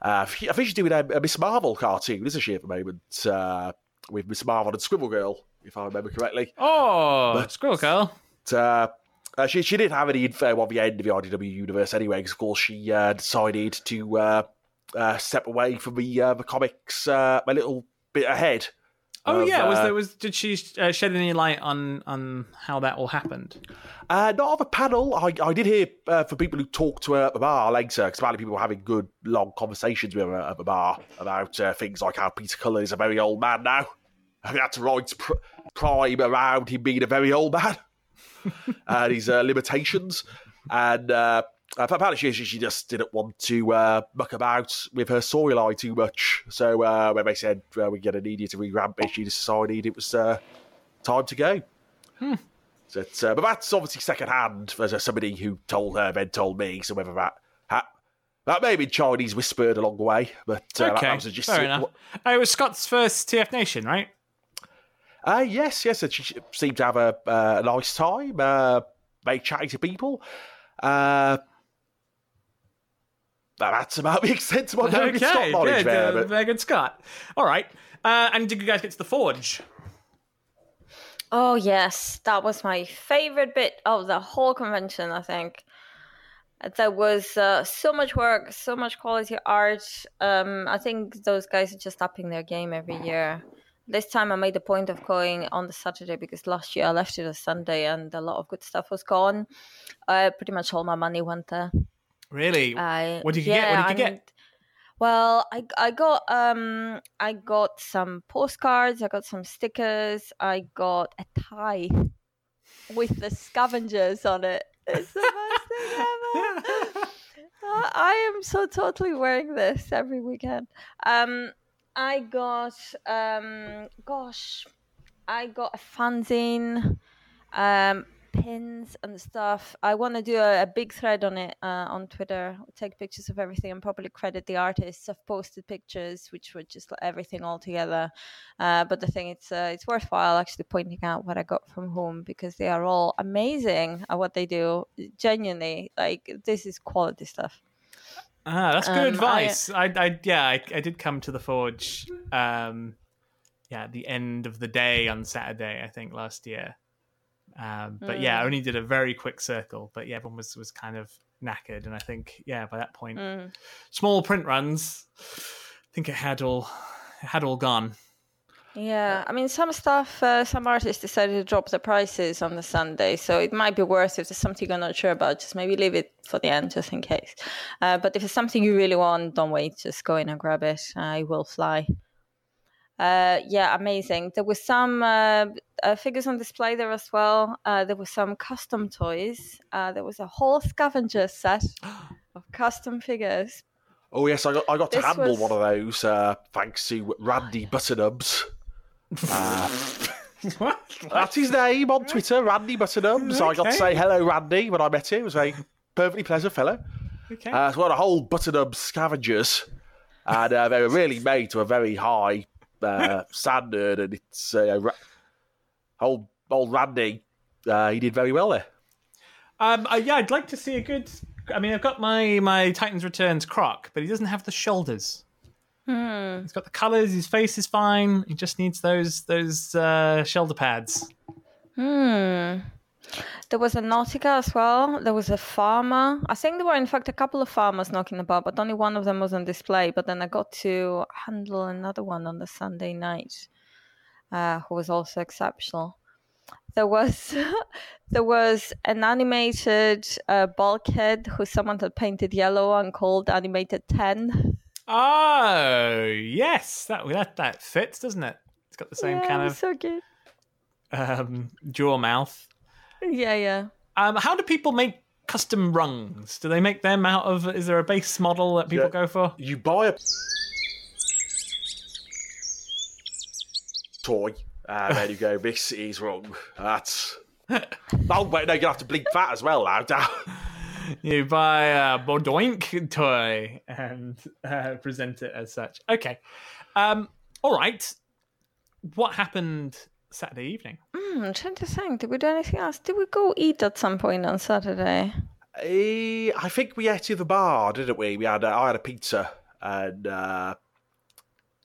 Uh, I think she's doing a, a Ms. Marvel cartoon, isn't she, at the moment? Uh, with Ms. Marvel and Scribble Girl, if I remember correctly. Oh, But- Squirrel Girl. Uh, uh, she, she didn't have any info on the end of the IDW universe anyway, because of course she uh, decided to uh, uh, step away from the uh, the comics uh, a little bit ahead. Oh of, yeah, was uh, there was did she uh, shed any light on on how that all happened? Uh, not on the panel. I, I did hear uh, from people who talked to her at the bar later, because apparently people were having good, long conversations with her at the bar about uh, things like how Peter Cullen is a very old man now. I think that's right pr- prime around him being a very old man *laughs* and his uh, limitations. And uh, apparently she, she just didn't want to uh, muck about with her storyline too much. So uh, when they said uh, we're going to need you to revamp it, she decided it was uh, time to go. But, uh, but that's obviously secondhand. hand. There's somebody who told her, then told me. So whether that ha- that may have been Chinese whispered along the way, but uh, that- okay, that was just fair enough. Oh, it was Scott's first TF Nation, right? Uh, yes, yes, and she seemed to have a, uh, a nice time. Uh, very chatting to people. But that's about the extent of my Mairghread Scott knowledge good. there. uh, but- Mairghread Scott. All right. Uh, and did you guys get to the Forge? Oh yes, that was my favorite bit of the whole convention. I think there was uh, so much work, so much quality art. Um, I think those guys are just upping their game every year. This time I made the point of going on the Saturday because last year I left it a Sunday and a lot of good stuff was gone. Uh, pretty much all my money went there. Really? I, What did you get? What did you get? Well, I I got um I got some postcards, I got some stickers, I got a tie with the scavengers on it. It's the best thing ever. I *laughs* I am so totally wearing this every weekend. Um, I got um, gosh, I got a fanzine, um, pins and stuff. I want to do a, a big thread on it uh, on Twitter. Take pictures of everything and probably credit the artists. I've posted pictures which were just like everything all together. Uh, but the thing it's uh, it's worthwhile actually pointing out what I got from home because they are all amazing at what they do. Genuinely, like this is quality stuff. Ah, that's good Um, I- advice. I, I, yeah, I, I did come to the Forge. Um, yeah, at the end of the day on Saturday, I think last year. Um, but yeah, I Mm. only did a very quick circle. But yeah, everyone was was kind of knackered, and I think yeah, by that point, Mm. small print runs. I think it had all it had all gone. Yeah, I mean, some stuff, uh, some artists decided to drop the prices on the Sunday, so it might be worth if there's something you're not sure about, just maybe leave it for the end just in case. Uh, but if it's something you really want, don't wait, just go in and grab it. Uh, it will fly. Uh, yeah, amazing. There were some uh, uh, figures on display there as well. Uh, there were some custom toys. Uh, there was a whole scavenger set *gasps* of custom figures. Oh yes, I got I got to handle was- one of those uh, thanks to Randy Buttonubs. *laughs* Uh, what? that's his name on Twitter, Randy Buttonubs. I got to say hello, Randy, when I met him. He was a perfectly pleasant fellow. Okay. Uh, so we had a whole Buttonub scavengers, and uh, they were really made to a very high uh, standard. And it's uh, ra- old old Randy. Uh, he did very well there. Um, uh, yeah, I'd like to see a good. I mean, I've got my my Titans Returns Krok, but he doesn't have the shoulders. Hmm. He's got the colors. His face is fine. He just needs those those uh, shoulder pads. Hmm. There was a Nautica as well. There was a farmer. I think there were, in fact, a couple of farmers knocking about, but only one of them was on display. But then I got to handle another one on the Sunday night, uh, who was also exceptional. there was *laughs* there was an animated uh, bulkhead who someone had painted yellow and called animated 10 Oh yes, that that that fits, doesn't it? It's got the same yeah, kind of so good um, jaw mouth. Yeah yeah Um, how do people make custom rungs? Do they make them out of? Is there a base model that people Yeah. go for? You buy a toy, and then you go, "This is wrong." That's. *laughs* Oh wait, no, you have to bleep that as well now. damn. *laughs* You buy a Bodoink toy and uh, present it as such. Okay. Um, all right. What happened Saturday evening? Hmm, I'm trying to think did we do anything else did we go eat at some point on Saturday Eh, I think we ate in the bar, didn't we? We had uh, I had a pizza, and uh,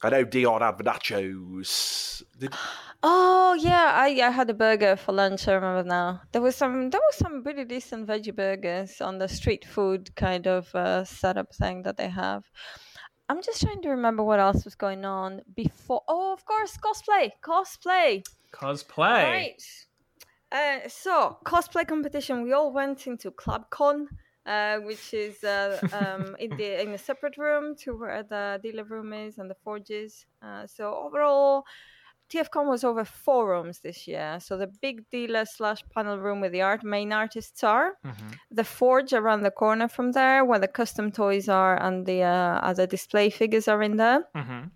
I know Dion had the nachos. Did, *gasps* Oh yeah, I, I had a burger for lunch. I remember now. There was some there was some pretty decent veggie burgers on the street food kind of uh, setup thing that they have. I'm just trying to remember what else was going on before. Oh, of course, cosplay, cosplay. Cosplay. Right. Uh, so cosplay competition. We all went into ClubCon, uh, which is uh, *laughs* um, in the in a separate room to where the dealer room is and the forges. Uh, so overall, TFCon was over four rooms this year. So the big dealer slash panel room where the art main artists are, Mhm. the forge around the corner from there, where the custom toys are and the uh, other display figures are in there. Mhm.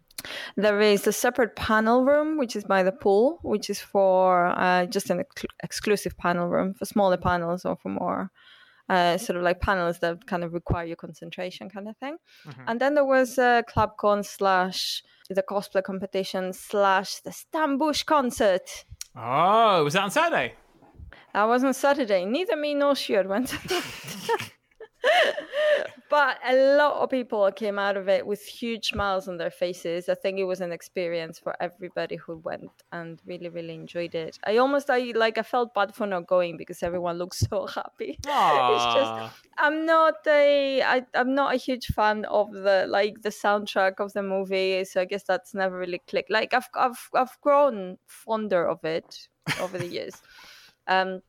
There is a separate panel room, which is by the pool, which is for uh, just an ex- exclusive panel room for smaller panels or for more uh, sort of like panels that kind of require your concentration kind of thing. Mhm. And then there was uh, ClubCon slash the cosplay competition slash the Stan Bush concert. Oh, was that on Saturday? That was on Saturday. Neither me nor Stuart went. *laughs* *laughs* but a lot of people came out of it with huge smiles on their faces. I think it was an experience for everybody who went and really, really enjoyed it. I almost I like I felt bad for not going because everyone looked so *laughs* happy. Aww. I'm not a I, I'm not a huge fan of the like the soundtrack of the movie, so I guess that's never really clicked. Like I've I've I've grown fonder of it over the years. *laughs* Um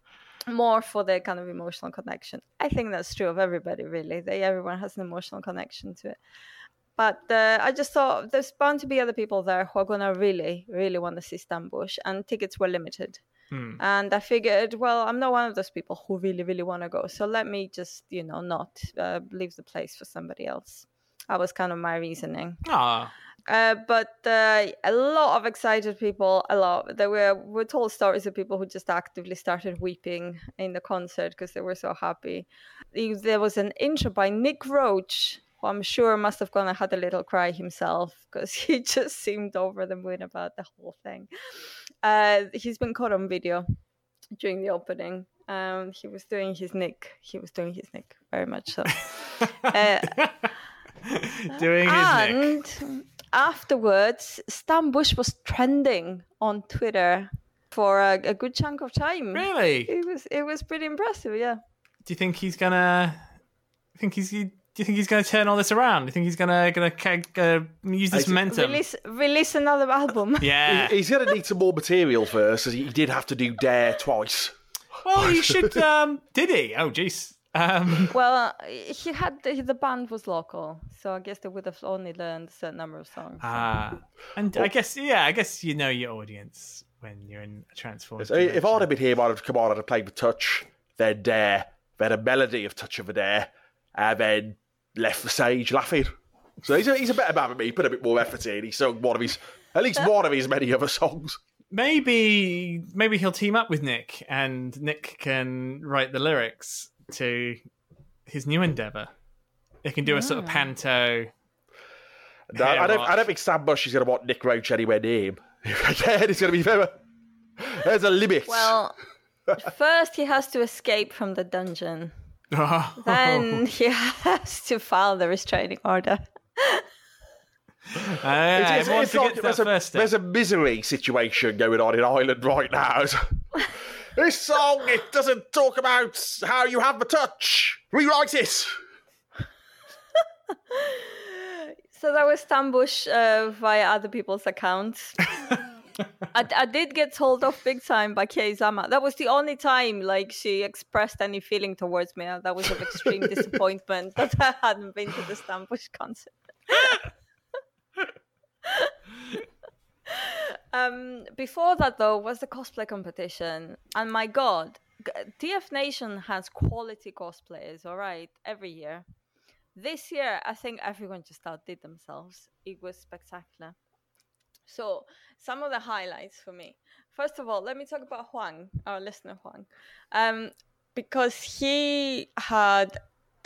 more for the kind of emotional connection. I think that's true of everybody really. They everyone has an emotional connection to it. But uh, I just thought there's bound to be other people there who are gonna really, really want to see Stan Bush, and tickets were limited. Hmm. And I figured, well, I'm not one of those people who really, really want to go. So let me just, you know, not uh, leave the place for somebody else. That was kind of my reasoning. Aw. Uh, but uh, a lot of excited people, a lot. There were were told stories of people who just actively started weeping in the concert because they were so happy. There was an intro by Nick Roche, who I'm sure must have gone and had a little cry himself because *laughs* he just seemed over the moon about the whole thing. Uh, he's been caught on video during the opening. Um, he was doing his Nick. He was doing his Nick very much so. *laughs* Uh, Doing his Nick. And afterwards, Stan Bush was trending on Twitter for a, a good chunk of time. Really? It was it was pretty impressive, yeah. Do you think he's gonna? Think he's? Do you think he's gonna turn all this around? Do you think he's gonna gonna, uh, use this Is it- momentum? Release release another album. *laughs* Yeah. He- He's going to need some more material first, as he did have to do Dare twice. Well, he should. Um, did he? Oh, jeez. Um, *laughs* well, he had the, the band was local, so I guess they would have only learned a certain number of songs. ah, and I guess yeah, I guess you know your audience when you're in a Transformers. So if I'd have been here, I'd have come on, I'd have played with Touch, then Dare, then a melody of Touch of a Dare, and then left the stage laughing. So he's a, he's a better man than me, put a bit more effort in. He sung one of his, at least *laughs* one of his many other songs. maybe maybe he'll team up with Nick, and Nick can write the lyrics to his new endeavor. They can do a sort of panto. No, I, don't, rock. I don't think Stan Bush is going to want Nick Roche anywhere near him. *laughs* Again, it's going to be very. There's a limit. Well, *laughs* first he has to escape from the dungeon. *laughs* Then he has to file the restraining order. Ah, It's- it's- it's like there's, a, first there's a misery situation going on in Ireland right now. This song, it doesn't talk about how you have the touch. Rewrite it. *laughs* So that was Stan Bush uh, via other people's accounts. *laughs* I, I did get told off big time by Kei Zama. That was the only time like she expressed any feeling towards me. That was of extreme *laughs* disappointment that I hadn't been to the Stan Bush concert. Um, before that though was the cosplay competition, and my god, TF Nation has quality cosplayers. All right, every year. This year, I think everyone just outdid themselves. It was spectacular. So, some of the highlights for me. First of all, let me talk about Huang, our listener Huang, um, because he had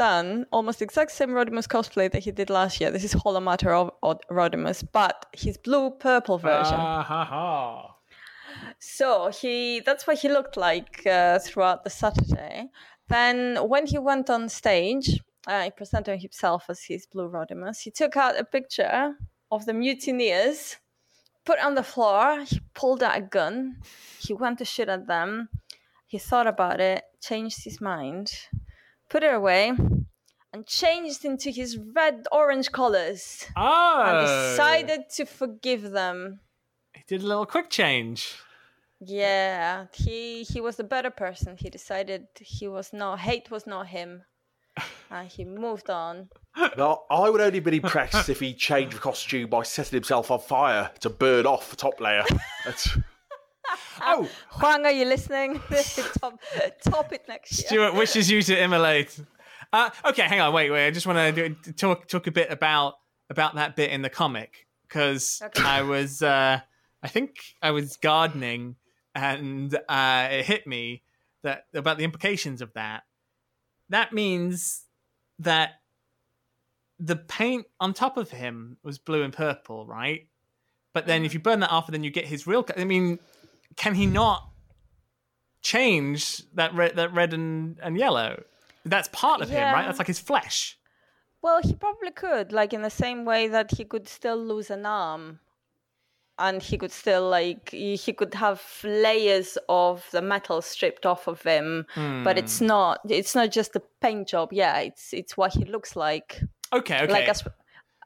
done almost the exact same Rodimus cosplay that he did last year. This is Holomatter of, of Rodimus, but his blue purple version. Ah, ha, ha. So he that's what he looked like uh, throughout the Saturday. Then when he went on stage, uh, he presented himself as his blue Rodimus. He took out a picture of the mutineers, put on the floor. He pulled out a gun. He went to shoot at them. He thought about it, changed his mind, put it away, and changed into his red orange colors. Oh. And decided to forgive them. He did a little quick change. Yeah, he he was a better person. He decided he was not hate was not him. *laughs* And he moved on. No, I would only been impressed if he changed the costume by setting himself on fire to burn off the top layer. *laughs* Oh, *laughs* Huang, are you listening? *laughs* top, top it next year. Stuart wishes you to immolate. Uh, okay, hang on, wait, wait. I just want to talk talk a bit about about that bit in the comic because Okay. I was, uh, I think I was gardening, and uh, it hit me that about the implications of that. That means that the paint on top of him was blue and purple, right? But then if you burn that off, then you get his real. I mean, can he not change that red, that red and, and yellow? That's part of him, right? That's like his flesh. Well, he probably could, like in the same way that he could still lose an arm, and he could still like he could have layers of the metal stripped off of him, but it's Hmm. not it's not just a paint job. Yeah, it's it's what he looks like. Okay, okay. Like as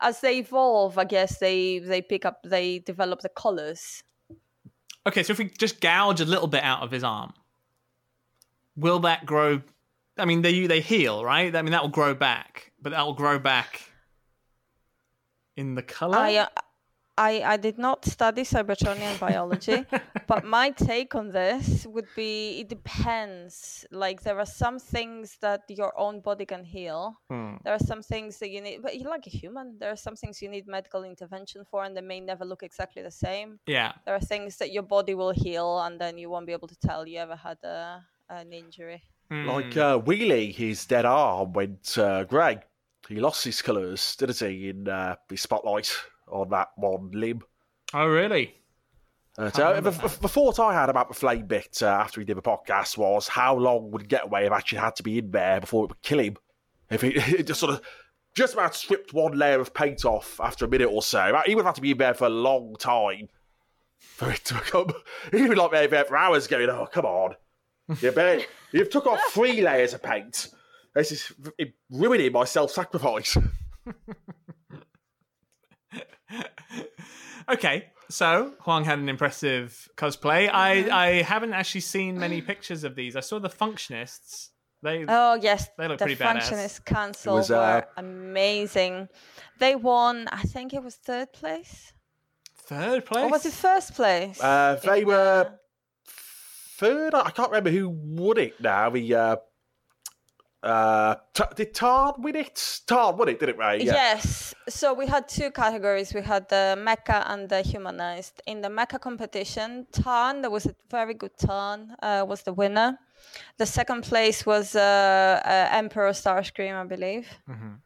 as they evolve, I guess they they pick up they develop the colors. Okay, so if we just gouge a little bit out of his arm, will that grow? I mean, they they heal, right? I mean, that will grow back, but that will grow back in the color. I, uh, I I did not study Cybertronian *laughs* biology, but my take on this would be it depends. Like there are some things that your own body can heal. Hmm. There are some things that you need, but you're like a human. There are some things you need medical intervention for, and they may never look exactly the same. Yeah. There are things that your body will heal, and then you won't be able to tell you ever had a, an injury. Hmm. Like uh, Wheelie, his dead arm went uh, grey. He lost his colours, didn't he, in uh, his spotlight on that one limb. Oh, really? Uh, so the, the thought I had about the flame bit uh, after he did the podcast was how long would Getaway have actually had to be in there before it would kill him? If he *laughs* it just sort of just about stripped one layer of paint off after a minute or so, he would have to be in there for a long time for it to *laughs* become. He'd be like there there for hours going, "Oh, come on, *laughs* you bet you've took off three layers of paint. This is ruining my self-sacrifice." *laughs* okay, so Huang had an impressive cosplay. I I haven't actually seen many *gasps* pictures of these. I saw the Functionists. They Oh yes, They look the pretty badass. Functionist Council was, were uh, amazing. They won, I think it was third place, third place. or was it first place? Uh, they in were the- third. I can't remember who won it now. The uh, uh, T- did Tarn win it? Tarn won it, didn't it, Ray? Yeah. Yes. So we had two categories. We had the mecha and the humanized. In the mecha competition, Tarn, there was a very good Tarn, uh, was the winner. The second place was uh, uh, Emperor Starscream, I believe. Mhm.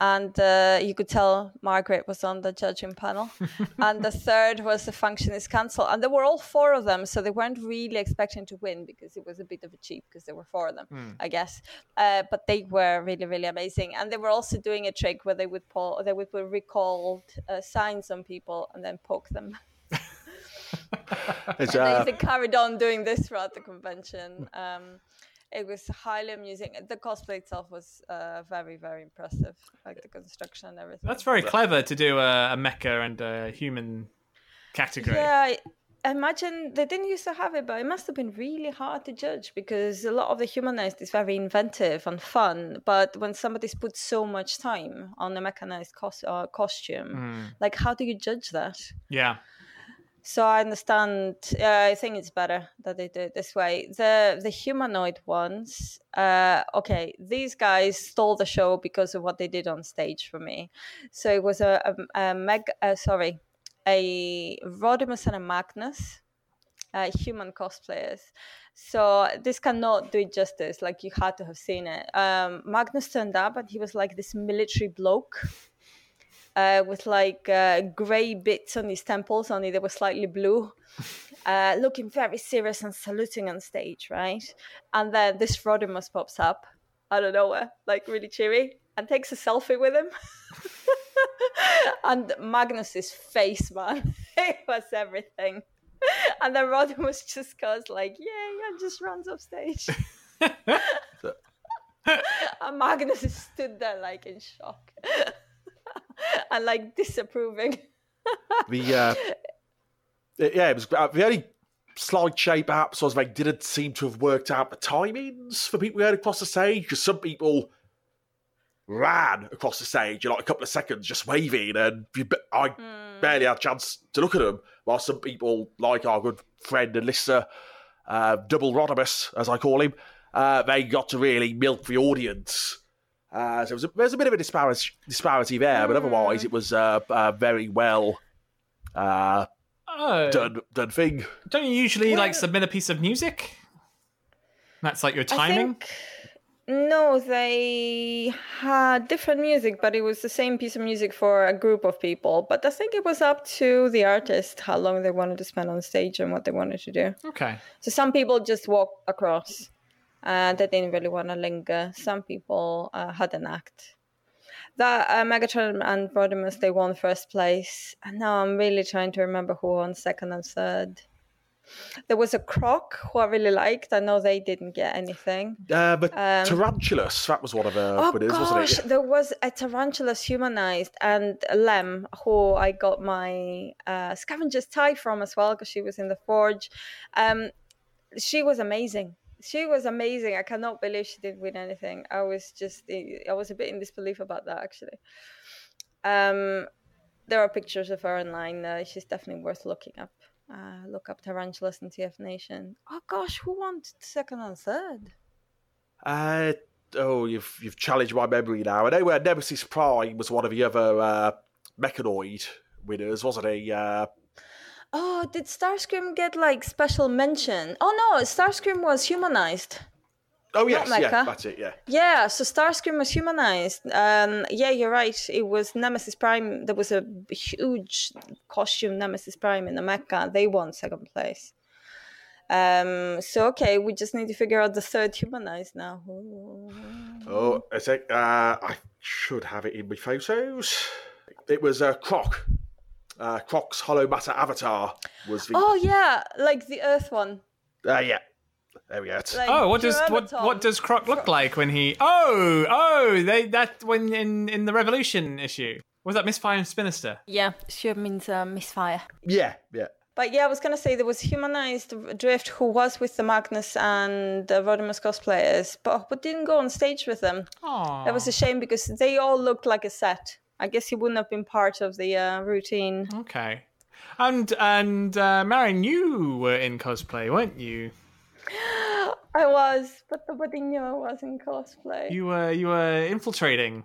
And uh, you could tell Mairghread was on the judging panel. *laughs* and the third was the Functionist Council. And there were all four of them, so they weren't really expecting to win because it was a bit of a cheat because there were four of them, Hmm. I guess. Uh, but they were really, really amazing. And they were also doing a trick where they would pull, they would put recalled uh, signs on people and then poke them. *laughs* It's, *laughs* And uh, they, they carried on doing this throughout the convention. Um, it was highly amusing. The cosplay itself was uh, very, very impressive, like the construction and everything. That's very clever to do a, a mecha and a human category. Yeah, I imagine they didn't used to have it, but it must have been really hard to judge because a lot of the humanized is very inventive and fun. But when somebody's put so much time on a mechanized cos- uh, costume, Mm, like how do you judge that? yeah. So I understand. Uh, I think it's better that they do it this way. The the humanoid ones. Uh, okay, these guys stole the show because of what they did on stage for me. So it was a, a, a meg. Uh, sorry, a Rodimus and a Magnus, uh, human cosplayers. So this cannot do it justice. Like you had to have seen it. Um, Magnus turned up and he was like this military bloke uh, with like uh, grey bits on his temples, only they were slightly blue, *laughs* uh, looking very serious and saluting on stage, right? And then this Rodimus pops up out of nowhere, like really cheery, and takes a selfie with him. *laughs* and Magnus's face, man, *laughs* it was everything. And then Rodimus just goes like, "Yay!" and just runs off stage. and Magnus stood there like in shock and like disapproving. The uh, *laughs* yeah, it was uh, the only slight shape perhaps was they didn't seem to have worked out the timings for people going across the stage because some people ran across the stage in like a couple of seconds just waving and I Hmm. barely had a chance to look at them while some people like our good friend and listener uh, Double Rodimus as I call him uh, they got to really milk the audience uh, so there was, a, there was a bit of a disparity, disparity there but otherwise it was uh, uh, very well uh, Oh, done done thing. don't you usually like submit a piece of music? That's like your I timing. think no, they had different music, but it was the same piece of music for a group of people. But I think it was up to the artist how long they wanted to spend on stage and what they wanted to do. Okay. So some people just walk across. Uh, they didn't really want to linger. Some people uh, had an act. That uh, Megatron and Rodimus, they won first place. And now I'm really trying to remember who won second and third. There was a Krok who I really liked. I know they didn't get anything. Uh, but Um, Tarantulas, that was one of the Oh winners, gosh, wasn't it? there was a tarantulas humanized and Lem, who I got my uh, scavenger's tie from as well because she was in the forge. Um, she was amazing. She was amazing. I cannot believe she didn't win anything. I was just, I was a bit in disbelief about that actually. Um, there are pictures of her online. Uh, she's definitely worth looking up. Uh, look up tarantulas in TF Nation. Oh gosh, who won second and third? Uh, oh, you've you've challenged my memory now. I know where Nemesis Prime was one of the other uh, Mechanoid winners, wasn't he? Uh, Oh, did Starscream get like special mention? Oh no, Starscream was humanized. oh yes, yeah, that's it. Yeah, Yeah, so Starscream was humanized. Um, yeah, you're right. It was Nemesis Prime. There was a huge costume Nemesis Prime in the Mecha. They won second place. Um, so okay, we just need to figure out the third humanized now. Ooh. Oh, I think uh, I should have it in my photos. It was uh, Krok. Uh, Krok's Hollow Matter Avatar was the. Oh yeah, like the Earth one. Uh, yeah, there we go. Like Oh, what does what what does Croc look like when he? Oh, oh, they that when in in the Revolution issue was that Misfire and Spinister? Yeah, sure means uh, misfire. yeah, yeah. But yeah, I was gonna say there was humanized Drift who was with the Magnus and the Rodimus cosplayers, but but didn't go on stage with them. Oh, That was a shame because they all looked like a set. I guess he wouldn't have been part of the uh, routine. okay. And and uh, Marion, you were in cosplay, weren't you? *gasps* I was, but nobody knew I was in cosplay. You were you were infiltrating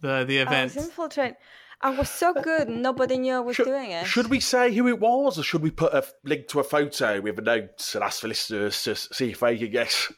the the event. I event. was infiltrating. I was so good, nobody knew I was Should, doing it. should we say who it was, or should we put a link to a photo with a note and ask the listeners to see if they can guess?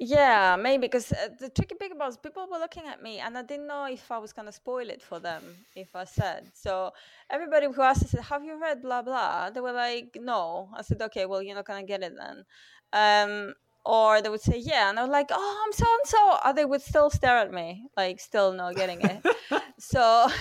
Yeah, maybe because uh, the tricky thing was people were looking at me and I didn't know if I was gonna spoil it for them if I said. So everybody who asked, I said, "Have you read blah blah?" They were like, "No." I said, "Okay, well, you're not gonna get it then." Um, or they would say, "Yeah," and I was like, "Oh, I'm so and so," or they would still stare at me, like still not getting it. *laughs* so. *laughs*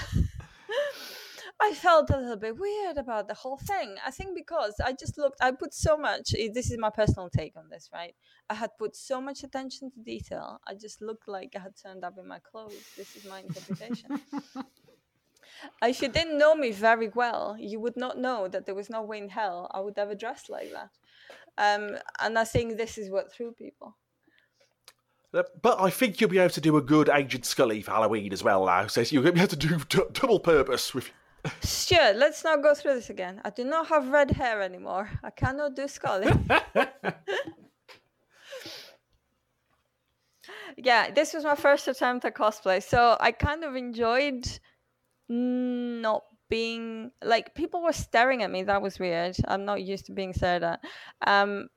I felt a little bit weird about the whole thing. I think because I just looked, I put so much. eh, This is my personal take on this, right? I had put so much attention to detail. I just looked like I had turned up in my clothes. This is my interpretation. *laughs* If you didn't know me very well, you would not know that there was no way in hell I would ever dress like that. Um, and I think this is what threw people. But I think you'll be able to do a good Agent Scully for Halloween as well now. So you'll be able to do d- double purpose with. Stuart, let's not go through this again. I do not have red hair anymore. I cannot do Scully. *laughs* yeah, this was my first attempt at cosplay, so I kind of enjoyed not being like people were staring at me. That was weird. I'm not used to being stared at. Um,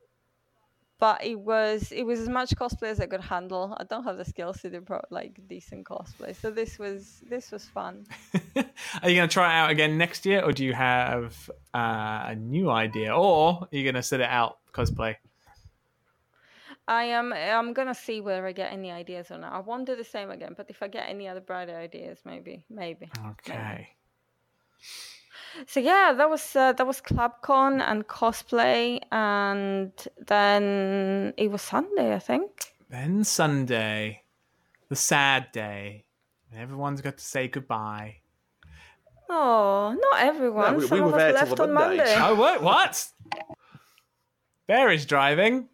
but it was it was as much cosplay as I could handle. I don't have the skills to do pro- like decent cosplay, so this was this was fun. *laughs* Are you going to try it out again next year, or do you have uh, a new idea, or are you going to sit it out cosplay? I am. I'm gonna see whether I get any ideas or not. I won't do the same again, but if I get any other brighter ideas, maybe, maybe. Okay. So yeah, that was uh, that was ClubCon and cosplay, and then it was Sunday, I think. Then Sunday, the sad day, when everyone's got to say goodbye. Oh, not everyone. No, we- Some we of were us there till left the on Monday. Monday. Oh, what? What? Bear is driving.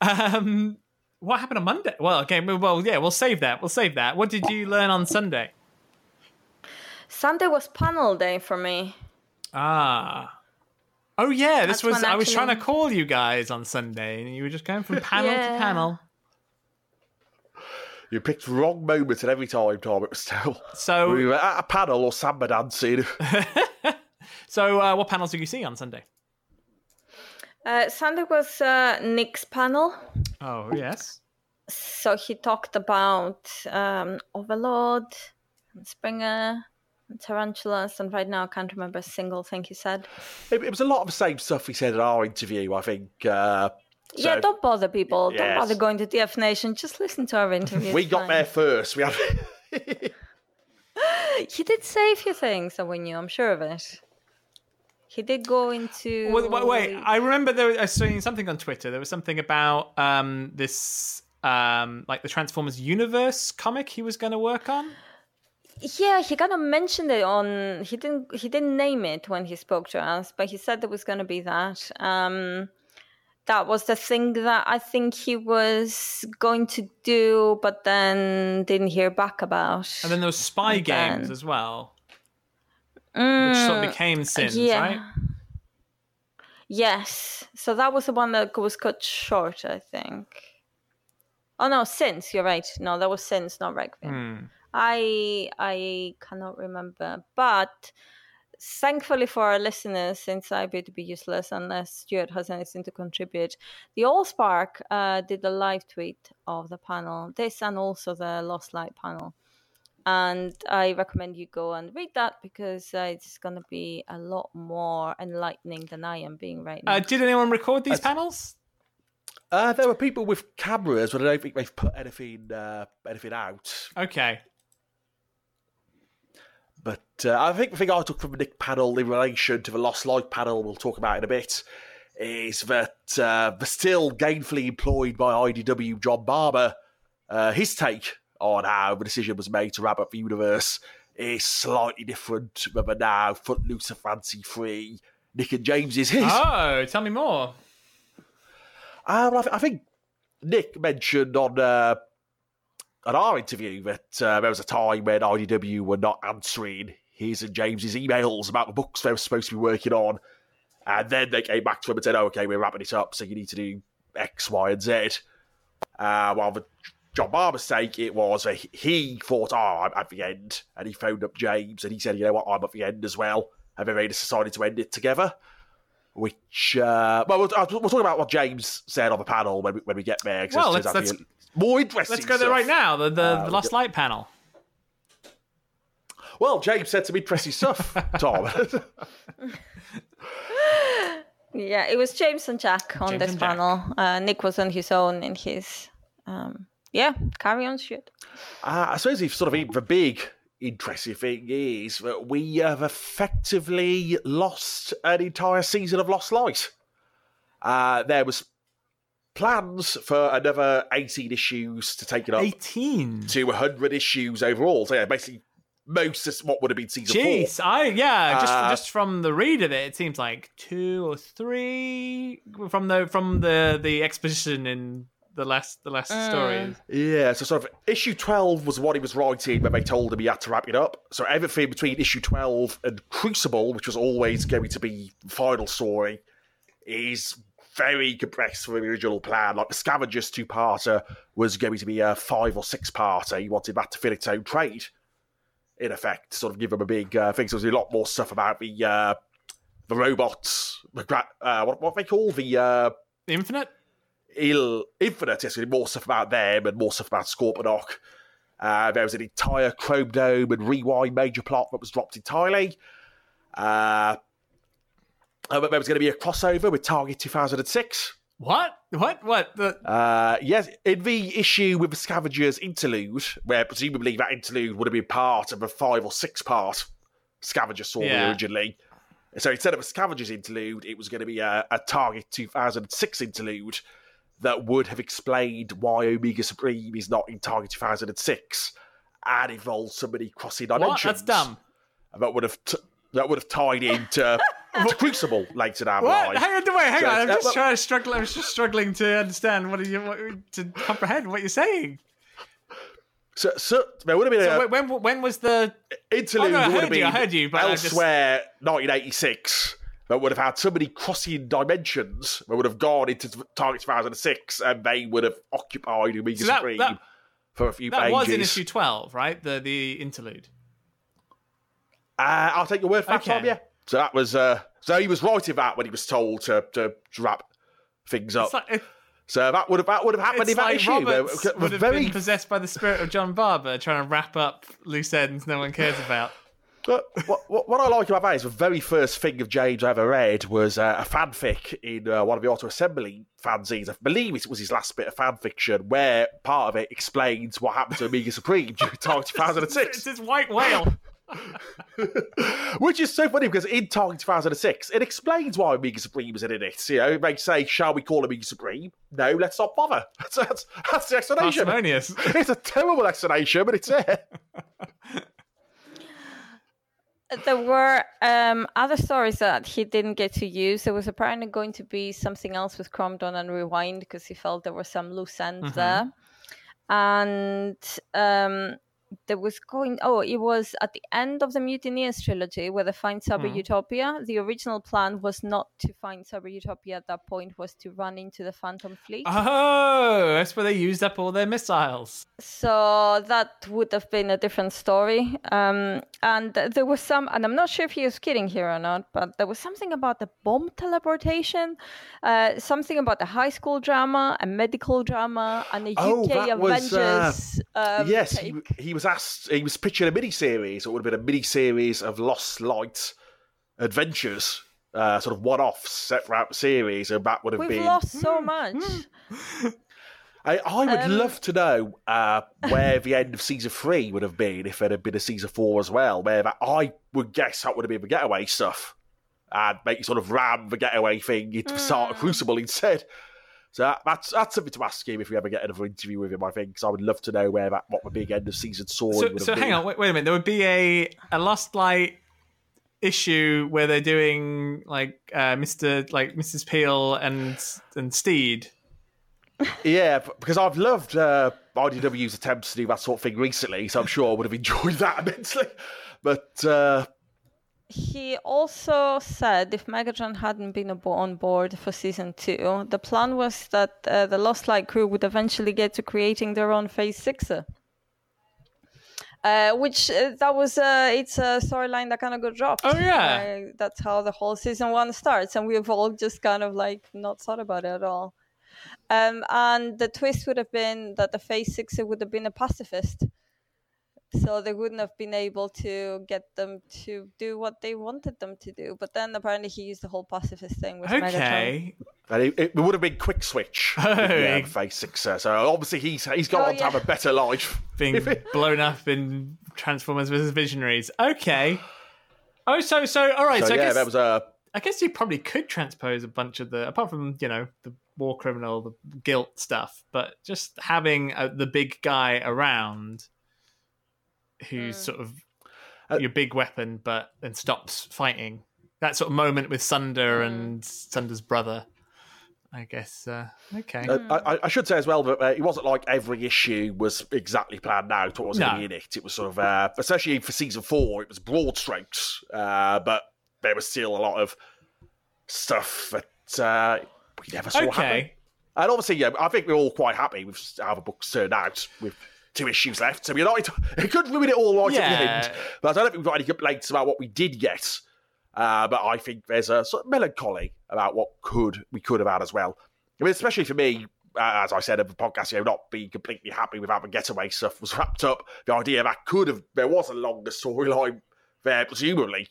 Um, what happened on Monday? Well, okay. Well, yeah, we'll save that. We'll save that. What did you learn on Sunday? Sunday was panel day for me. Ah. Oh yeah, this That's was. when I was trying to call you guys on Sunday, and you were just going from panel to panel. You picked wrong moments at every time, Tom. It was terrible. So, We were at a panel or samba dancing. *laughs* so uh, what panels did you see on Sunday? Uh, Sunday was uh, Nick's panel. Oh yes. So he talked about um, Overlord and Springer and Tarantulas, and right now I can't remember a single thing he said. It, it was a lot of the same stuff he said in our interview, I think. Uh, yeah, don't bother people. Don't bother going to TF Nation. Just listen to our interview. we got there first. We had. *laughs* *laughs* He did say a few things that we knew. I'm sure of it. He did go into. Wait, wait, wait. I remember there was I saw something on Twitter. There was something about um, this, um, like the Transformers universe comic he was going to work on. Yeah, he kind of mentioned it on. He didn't. He didn't name it when he spoke to us, but he said there was going to be that. Um, that was the thing that I think he was going to do, but then didn't hear back about. And then there was Spy And Games then- as well, which sort of Mm, became Sins, yeah. right? Yes. So that was the one that was cut short, I think. Oh no, Sins. You're right. No, that was Sins, not Requiem. Hmm. I I cannot remember, but thankfully for our listeners, since I appear to be useless unless Stuart has anything to contribute, the Allspark uh, did a live tweet of the panel, this and also the Lost Light panel. And I recommend you go and read that because uh, it's going to be a lot more enlightening than I am being right now. Uh, did anyone record these panels? Uh, there were people with cameras, but I don't think they've put anything uh, anything out. Okay. But uh, I think the thing I took from the Nick panel in relation to the Lost Light panel, we'll talk about in a bit, is that uh, the still gainfully employed by IDW John Barber, uh, his take on how the decision was made to wrap up the universe is slightly different than the now Footloose and Fancy Free Nick and James is his. Oh, tell me more. Um, I, th- I think Nick mentioned on uh, on our interview that uh, there was a time when IDW were not answering his and James's emails about the books they were supposed to be working on, and then they came back to him and said, oh, "Okay, we're wrapping it up, so you need to do X, Y, and Z." Uh, while the John Barber's take, it was uh, he thought, "Oh, I'm at the end," and he phoned up James and he said, "You know what? I'm at the end as well." And then they decided to end it together which uh, well, we'll, uh, we'll talk about what James said on the panel when we, when we get there. Well, let's- actually more interesting. Let's go there stuff. right now. The the, Uh, the Lost Light panel. Well, James said to some interesting stuff, *laughs* Tom. Yeah, it was James and Jack on James this Jack. panel. Uh, Nick was on his own in his. Um, yeah, carry on, shit. uh, I suppose if sort of the big interesting thing is that we have effectively lost an entire season of Lost Light. Uh, there was plans for another 18 issues to take it up 18. to 100 issues overall. So yeah, basically most of what would have been season Jeez, four. I yeah, just Uh, just from the read of it, it seems like two or three from the from the the exposition in the last the last Mm. stories. Yeah, so sort of issue 12 was what he was writing when they told him he had to wrap it up. So everything between issue 12 and Crucible, which was always going to be the final story, is very compressed from the original plan. Like the Scavengers two parter was going to be a five or six parter. He wanted that to fill its own trade, in effect, sort of give him a big uh, thing. So there's a lot more stuff about the uh, the robots, the uh, what what they call the uh, Infinite. Il Infinite, yes, more stuff about them and more stuff about Scorponok. Uh, there was an entire Chrome Dome and Rewind major plot that was dropped entirely. Uh, uh, but there was going to be a crossover with Target 2006. What? What? What? The Uh, yes, in the issue with the Scavengers interlude, where presumably that interlude would have been part of a five or six part Scavenger story Yeah. originally. So instead of a Scavengers interlude, it was going to be a, a Target 2006 interlude that would have explained why Omega Supreme is not in Target 2006 and involved somebody crossing what? dimensions. That's dumb. That would have t- that would have tied into to *laughs* Crucible later down the What? line. Hang on, wait, hang So on. I'm just uh, trying to struggle. I'm just struggling to understand what are you what, to comprehend what you're saying. So, so there would have been So a, when when, was the? interlude Oh, no, I would heard have been you, I heard you, but I just- elsewhere 1986 that would have had somebody crossing dimensions that would have gone into Target 2006 and they would have occupied Omega So that- Supreme that- for a few That pages. was in issue twelve, right? The the interlude. Uh, I'll take your word for that, Okay. Tom, yeah. So that was uh, so he was writing that when he was told to to wrap things up. Like, so that would have that would have happened it's in that like issue. Roberts would have very been possessed by the spirit of John Barber, trying to wrap up loose ends no one cares about. But what, what, what I like about that is the very first thing of James I ever read was uh, a fanfic in uh, one of the Auto Assembly fanzines. I believe it was his last bit of fan fiction, where part of it explains what happened to Omega Supreme during Target *laughs* It's 2006. this white whale. Which is so funny because in Target 2006, it explains why Omega Supreme is in it. You know, they say, Shall we call Omega Supreme? No, let's not bother. *laughs* That's, that's, that's the explanation. Parsimonious. *laughs* It's a terrible explanation, but it's there. There were um, other stories that he didn't get to use. There was apparently going to be something else with Chrome Dome and Rewind because he felt there were some loose ends Mhm. there. And um, there was going, oh, it was at the end of the Mutineers trilogy where they find Cyber Mhm. Utopia. The original plan was not to find Cyber Utopia at that point, was to run into the Phantom Fleet. Oh, that's where they used up all their missiles. So that would have been a different story. Um, and there was some, and I'm not sure if he was kidding here or not, but there was something about the bomb teleportation, uh, something about the high school drama, a medical drama, and a Oh, UK that was, uh, Avengers. um, yes, he, he was asked. He was pitching a mini series. It would have been a mini series of Lost Light adventures, uh, sort of one off set throughout series, and that would have We've been. lost so much. *laughs* I, I would Um, love to know uh, where the end of season three would have been if there had been a season four as well. Where that, I would guess that would have been the getaway stuff, and maybe sort of ram the getaway thing into the start of Hmm. Crucible instead. So that's that's something to ask him if we ever get another interview with him. I think because I would love to know where that what the big end of season story So, so hang been. on, wait, wait a minute. There would be a a Lost Light issue where they're doing like uh, Mr. like Mrs. Peel and and Steed. Yeah, because I've loved uh, IDW's attempts to do that sort of thing recently, so I'm sure I would have enjoyed that *laughs* immensely. But uh, He also said if Megatron hadn't been on board for season two, the plan was that uh, the Lost Light crew would eventually get to creating their own Phase Sixer. Uh, which uh, that was uh, it's a storyline that kind of got dropped. Oh, yeah. Uh, that's how the whole season one starts, and we've all just kind of like not thought about it at all. Um, and the twist would have been that the Phase Sixer would have been a pacifist so they wouldn't have been able to get them to do what they wanted them to do. But then apparently he used the whole pacifist thing with Megatron. Okay. and it, it would have been quick switch. Oh, yeah, yeah. Phase Six. uh, So obviously he's he's gone Oh, on to have a better life. *laughs* Being blown up in Transformers vs. Visionaries. Okay. Oh, so so all right. So, So, I yeah, guess that was a I guess you probably could transpose a bunch of the, apart from you know the war criminal, the guilt stuff, but just having uh the big guy around, who's Mm. sort of Uh, your big weapon, but then stops fighting. That sort of moment with Sunder Mm. and Sunder's brother. I guess. Uh, okay. Uh, I, I should say as well that uh, it wasn't like every issue was exactly planned out what was No. in it. It was sort of, uh, especially for season four, it was broad strokes, uh, but there was still a lot of stuff that uh, we never saw happen. okay. And obviously, yeah, I think we're all quite happy with how the book's turned out with two issues left. So we're not, it could ruin it all right at the end. But I don't think we've got any complaints about what we did get. Uh, but I think there's a sort of melancholy about what could we could have had as well. I mean, especially for me, uh, as I said in the podcast, you know, not being completely happy with how the getaway stuff was *laughs* wrapped up. The idea that could have there was a longer storyline there, presumably.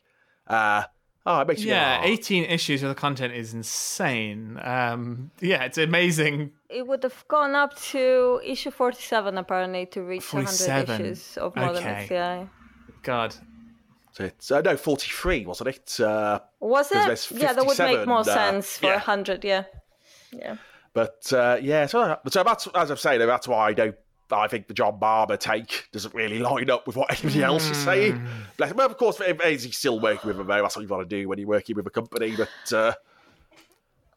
Uh, oh, it makes you go, Yeah, "Oh." 18 issues of the content is insane. Um, yeah, it's amazing. It would have gone up to issue 47 apparently to reach 100 47. issues of Modern Okay. XCI. God. So it's, uh, no, 43, wasn't it? Uh, Was 'Cause it? Yeah, that would make more uh, sense for yeah. 100, yeah. Yeah. But uh, yeah, so, so that's as I've said, that's why I don't. I think the John Barber take doesn't really line up with what anybody else is saying. Bless him. Well, of course, is he still working with them? though? That's what you want to do when you're working with a company. But uh,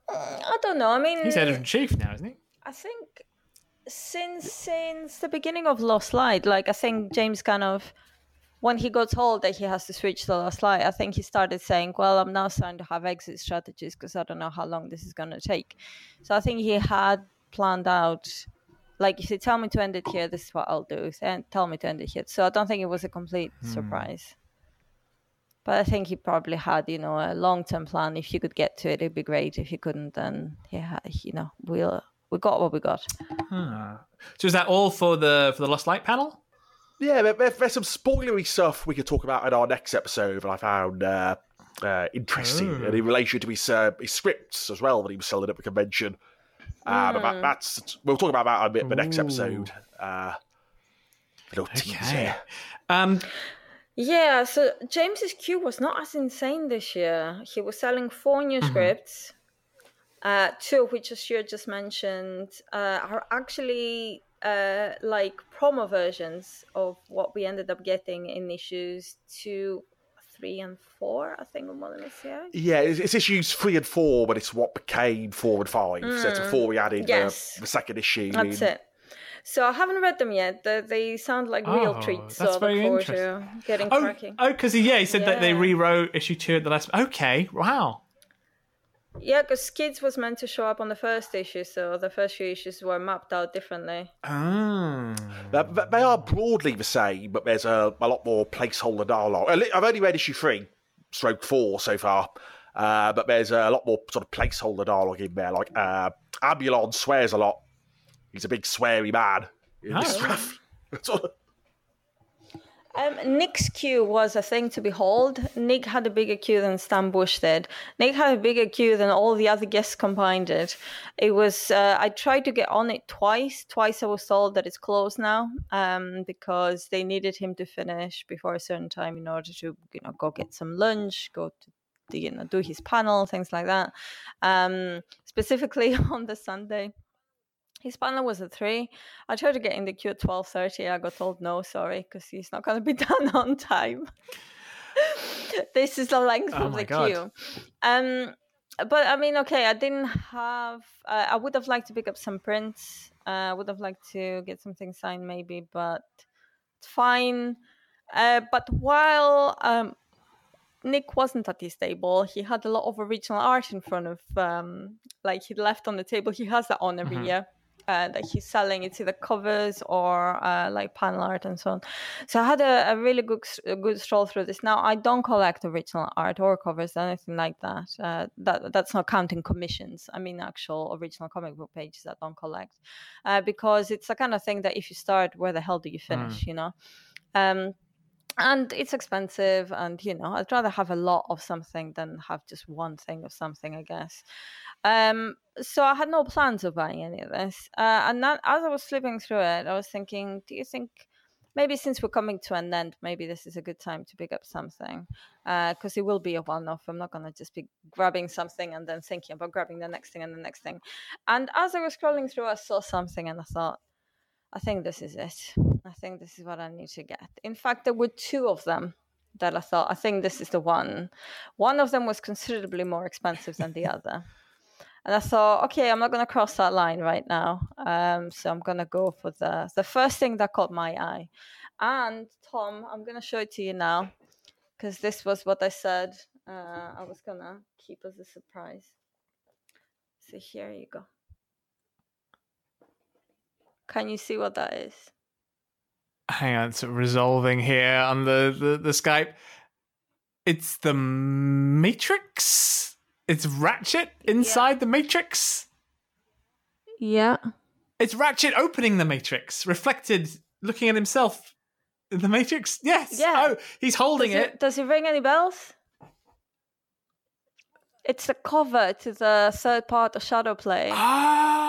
I don't know. I mean, He's editor in chief now, isn't he? I think since since the beginning of Lost Light, like I think James kind of when he got told that he has to switch to Lost Light, I think he started saying, "Well, I'm now starting to have exit strategies because I don't know how long this is going to take." So I think he had planned out. Like if you tell me to end it here, this is what I'll do. And tell me to end it here. So I don't think it was a complete surprise. But I think he probably had, you know, a long-term plan. If you could get to it, it'd be great. If you couldn't, then yeah, you know, we'll we got what we got. Huh. So is that all for the for the Lost Light panel? yeah, there, there- there's some spoilery stuff we could talk about in our next episode that I found uh, uh, interesting, Ooh. and in relation to his, uh, his scripts as well that he was selling at the convention. Uh, but that's we'll talk about that a bit in the next Ooh. episode. Uh, little teaser. Okay. Um, Yeah, so James's queue was not as insane this year. He was selling four new scripts, uh, two of which, as you just mentioned, uh, are actually uh, like promo versions of what we ended up getting in issues two, three, and four. I think of Modern SCI. Yeah, it's, it's issues three and four, but it's what became four and five. So it's before mm, we added uh, Yes. the, the second issue. That's in. it. So I haven't read them yet. They, they sound like real Oh, treats. That's I look very interesting. getting oh, cracking. oh, because yeah, he said that they rewrote issue two at the last. Okay, wow. Yeah, because Skids was meant to show up on the first issue, so the first few issues were mapped out differently. Oh. They- they- They are broadly the same, but there's a, a lot more placeholder dialogue. I've only read issue three, stroke four so far, uh, but there's a lot more sort of placeholder dialogue in there. Like uh, Ambulon swears a lot. He's a big sweary man in this Oh. stuff. *laughs* Sort of- Um, Nick's queue was a thing to behold. Nick had a bigger queue than Stan Bush did. Nick had a bigger queue than all the other guests combined. It. It was. Uh, I tried to get on it twice. Twice I was told that it's closed now, um, because they needed him to finish before a certain time in order to, you know, go get some lunch, go to, you know, do his panel, things like that. Um, specifically *laughs* on the Sunday. His panel was at three. I tried to get in the queue at twelve thirty. I got told no, sorry, because he's not going to be *laughs* done on time. *laughs* this is the length Oh of the God. queue. Um, but I mean, okay, I didn't have. Uh, I would have liked to pick up some prints. Uh, I would have liked to get something signed, maybe, but it's fine. Uh, but while um, Nick wasn't at his table, he had a lot of original art in front of, um, like he'd left on the table. He has that on every Mhm. year. Uh, that he's selling it's either covers or uh, like panel art and so on. So I had a, a really good a good stroll through this. Now I don't collect original art or covers, or anything like that. Uh, that that's not counting commissions. I mean actual original comic book pages I don't collect uh, because it's the kind of thing that if you start, where the hell do you finish? You know. Um, and it's expensive and you know i'd rather have a lot of something than have just one thing of something i guess. Um so i had no plans of buying any of this uh, and that, as i was flipping through it i was thinking do you think maybe since we're coming to an end maybe this is a good time to pick up something? Because it will be a one-off. I'm not going to just be grabbing something and then thinking about grabbing the next thing and the next thing. And as i was scrolling through i saw something and i thought I think this is it. I think this is what I need to get. In fact, there were two of them that I thought I think this is the one. One of them was considerably more expensive than the *laughs* other. And I thought, okay, I'm not going to cross that line right now. Um, so I'm going to go for the the first thing that caught my eye. And Tom, I'm going to show it to you now because this was what I said uh, I was going to keep as a surprise. So here you go. Can you see what that is? Hang on, it's resolving here on the, the, the Skype. It's the Matrix. It's Ratchet inside the Matrix. Yeah. It's Ratchet opening the Matrix, reflected, looking at himself in the Matrix. Yes. Yeah. Oh, he's holding Does it. Does it ring any bells? It's the cover to the third part of Shadow Play. Ah,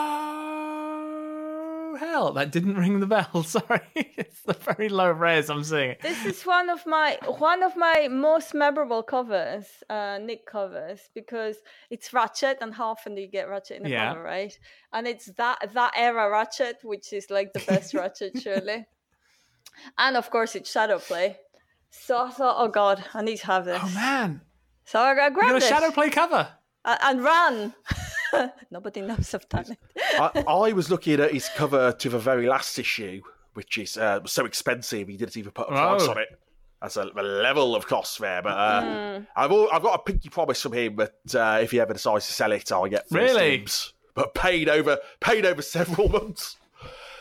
Oh hell, that didn't ring the bell. *laughs* Sorry, it's the very low res. I'm seeing it. This is one of my one of my most memorable covers, uh, Nick covers, because it's Ratchet, and how often do you get Ratchet in the Yeah. cover, right? And it's that that era Ratchet, which is like the best *laughs* Ratchet, surely. And of course, it's Shadow Play. So I thought, oh god, I need to have this. Oh man, So I, I you got a shadow play cover. a- and ran. *laughs* Nobody knows I've done it. I, I was looking at his cover to the very last issue, which is uh, was so expensive he didn't even put a price Oh. on it. That's a, a level of cost there. But uh, Mm. I've al- I've got a pinky promise from him that uh, if he ever decides to sell it, I'll get first Really? dibs. But paid over paid over several *laughs* months.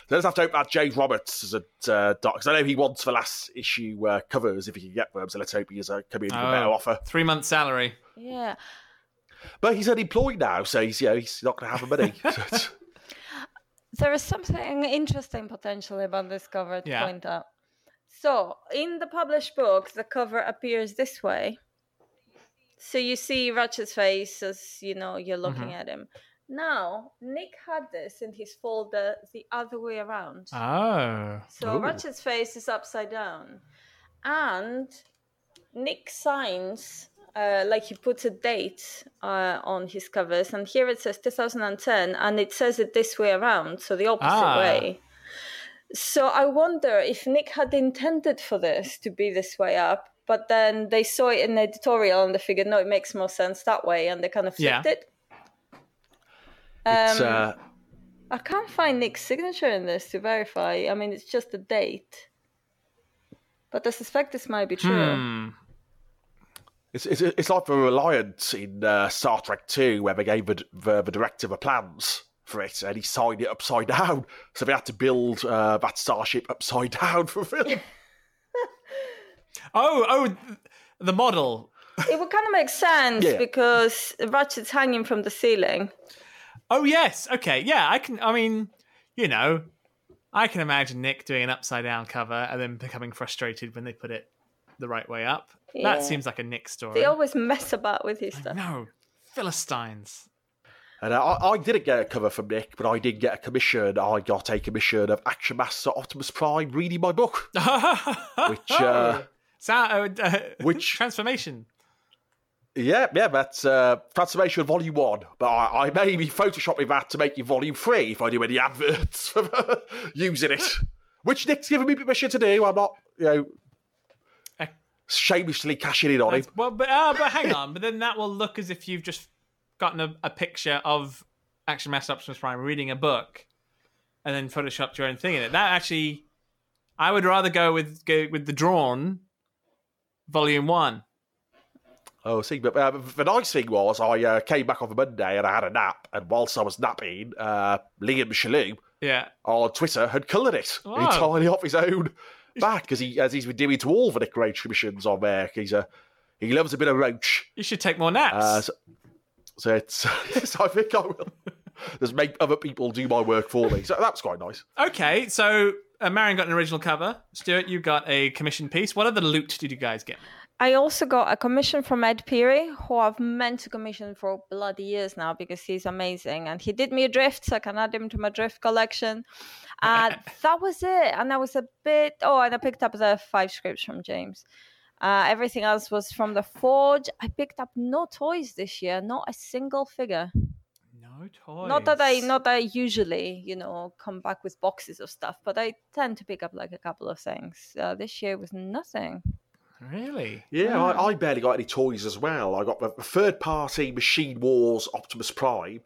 So I just have to hope that James Roberts is a uh, doc because I know he wants the last issue uh, covers if he can get them. So let's hope he is a come in with a better Oh. offer. Three months salary. Yeah. But he's unemployed now, so he's you know he's not going to have the money. So *laughs* There is something interesting potentially about this cover to Yeah. point out. So, in the published book, the cover appears this way. So you see Ratchet's face as you know you're looking Mm-hmm. at him. Now, Nick had this in his folder the other way around. Oh. So Ooh. Ratchet's face is upside down, and Nick signs uh, like he puts a date uh, on his covers, and here it says 2010, and it says it this way around, so the opposite Ah. way. So I wonder if Nick had intended for this to be this way up, but then they saw it in the editorial and they figured no, it makes more sense that way, and they kind of Yeah. flipped it. it's, Um, uh, I can't find Nick's signature in this to verify. I mean, it's just a date. But I suspect this might be true. Hmm. It's, it's, it's like the Reliance in uh, Star Trek 2, where they gave the, the, the director the plans for it, and he signed it upside down. So they had to build uh, that starship upside *laughs* down for film. *laughs* Oh, oh, the model. It would kind of make sense Yeah. because Ratchet's hanging from the ceiling. Oh yes, okay, yeah. I can. I mean, you know, I can imagine Nick doing an upside down cover and then becoming frustrated when they put it the right way up. Yeah. That seems like a Nick story. They always mess about with his stuff. No, Philistines. And uh, I, I didn't get a cover from Nick, but I did get a commission. I got a commission of Action Master Optimus Prime reading my book. *laughs* Which uh, Sound, uh, which- *laughs* transformation? Yeah, yeah, that's uh, Transformation Volume 1. But I, I may be photoshopping that to make you Volume 3 if I do any adverts *laughs* for using it. Which Nick's given me permission to do. I'm not, you know, Shamelessly cashing in on him. Well, but uh, but hang on, but then that will look as if you've just gotten a, a picture of Action Master Optimus Prime reading a book, and then photoshopped your own thing in it. That actually, I would rather go with go with the drawn volume one. Oh, see, but uh, the nice thing was I uh, came back on the Monday and I had a nap, and whilst I was napping, uh, Liam Shalloo Yeah. on Twitter had coloured it Wow. entirely off his own back, as he as he's been doing to all the Nick Roche commissions on there. He's a he loves a bit of roach. You should take more naps. Uh, so, so it's *laughs* yes, I think I will. *laughs* Just make other people do my work for me. So that's quite nice. okay, so uh, Marion got an original cover. Stuart, you got a commission piece. What other loot did you guys get? I also got a commission from Ed Pirrie, who I've meant to commission for bloody years now because he's amazing. And he did me a drift, so I can add him to my drift collection. And *laughs* that was it. And I was a bit. Oh, and I picked up the five scripts from James. Uh, everything else was from the Forge. I picked up no toys this year, not a single figure. No toys. Not that I, not that I usually, you know, come back with boxes of stuff, but I tend to pick up like a couple of things. Uh, this year was nothing. Really? Yeah, I, I barely got any toys as well. I got the third party Machine Wars Optimus Prime.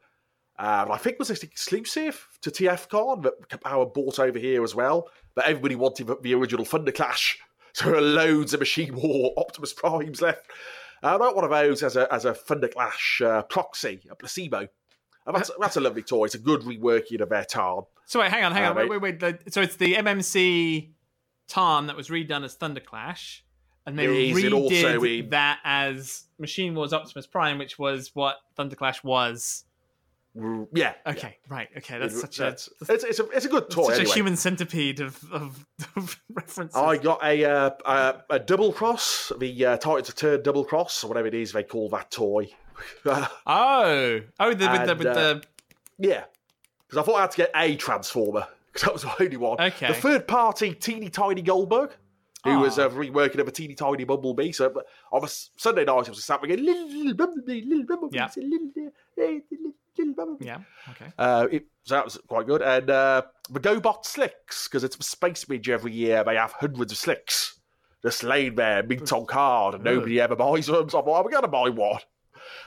Um, I think it was exclusive to TFCon that Power bought over here as well. But everybody wanted the original Thunderclash. *laughs* So there are loads of Machine War Optimus Primes left. Uh, I got one of those as a, as a Thunderclash uh, proxy, a placebo. And that's, that's a lovely toy. It's a good reworking of their Tarn. So wait, hang on, hang Uh, on, wait, wait, wait. So it's the MMC Tarn that was redone as Thunderclash, and they is, redid and also that as Machine Wars Optimus Prime, which was what Thunderclash was. Yeah. Okay, right. Okay, that's It- such a it's, it's, a, it's a good toy. such anyway. a human centipede of, of, *laughs* of references. I got a uh, a, a double cross, the uh, Titans Turn double cross, or whatever it is they call that toy. *laughs* oh, oh, the, with the with uh, the yeah, because I thought I had to get a Transformer because that was the only one. Okay. The third party teeny tiny Goldbug, who was uh, reworking of a teeny tiny Bumblebee. So but on a Sunday night, I was sat going, little, little Bumblebee, little Bumblebee, Yeah. little, little, little, Bumblebee. yeah. Okay. Uh, it, so that was quite good. And uh, the GoBot slicks, because it's a space midge every year, they have hundreds of slicks just laying there, mint on card, and nobody ever buys them. So I'm like, I'm going to buy one.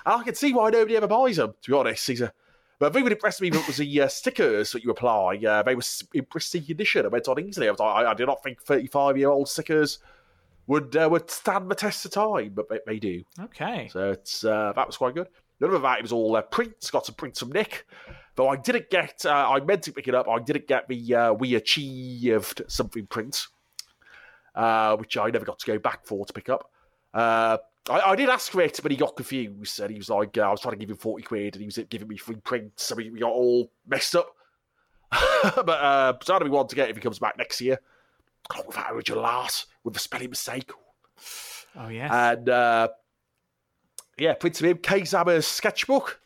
And I can see why nobody ever buys them, to be honest. He's a, but the thing that impressed me was the uh, stickers that you apply. Uh, they were pristine condition. I went on easily. I was like, I, I did not think 35 year old stickers would uh, would stand the test of time, but they, they do. Okay. So it's uh, that was quite good. None of that it was all uh, prints. Got some prints from Nick, though I didn't get. Uh, I meant to pick it up. I didn't get the uh, we achieved something print, uh, which I never got to go back for to pick up. Uh, I, I did ask for it, but he got confused and he was like, uh, I was trying to give him forty quid, and he was giving me free prints, so we, we got all messed up. *laughs* but uh, so do we want to get if he comes back next year? Oh, with that original art with the spelling mistake. Oh yes. And uh, yeah, printed him Kei Zama's sketchbook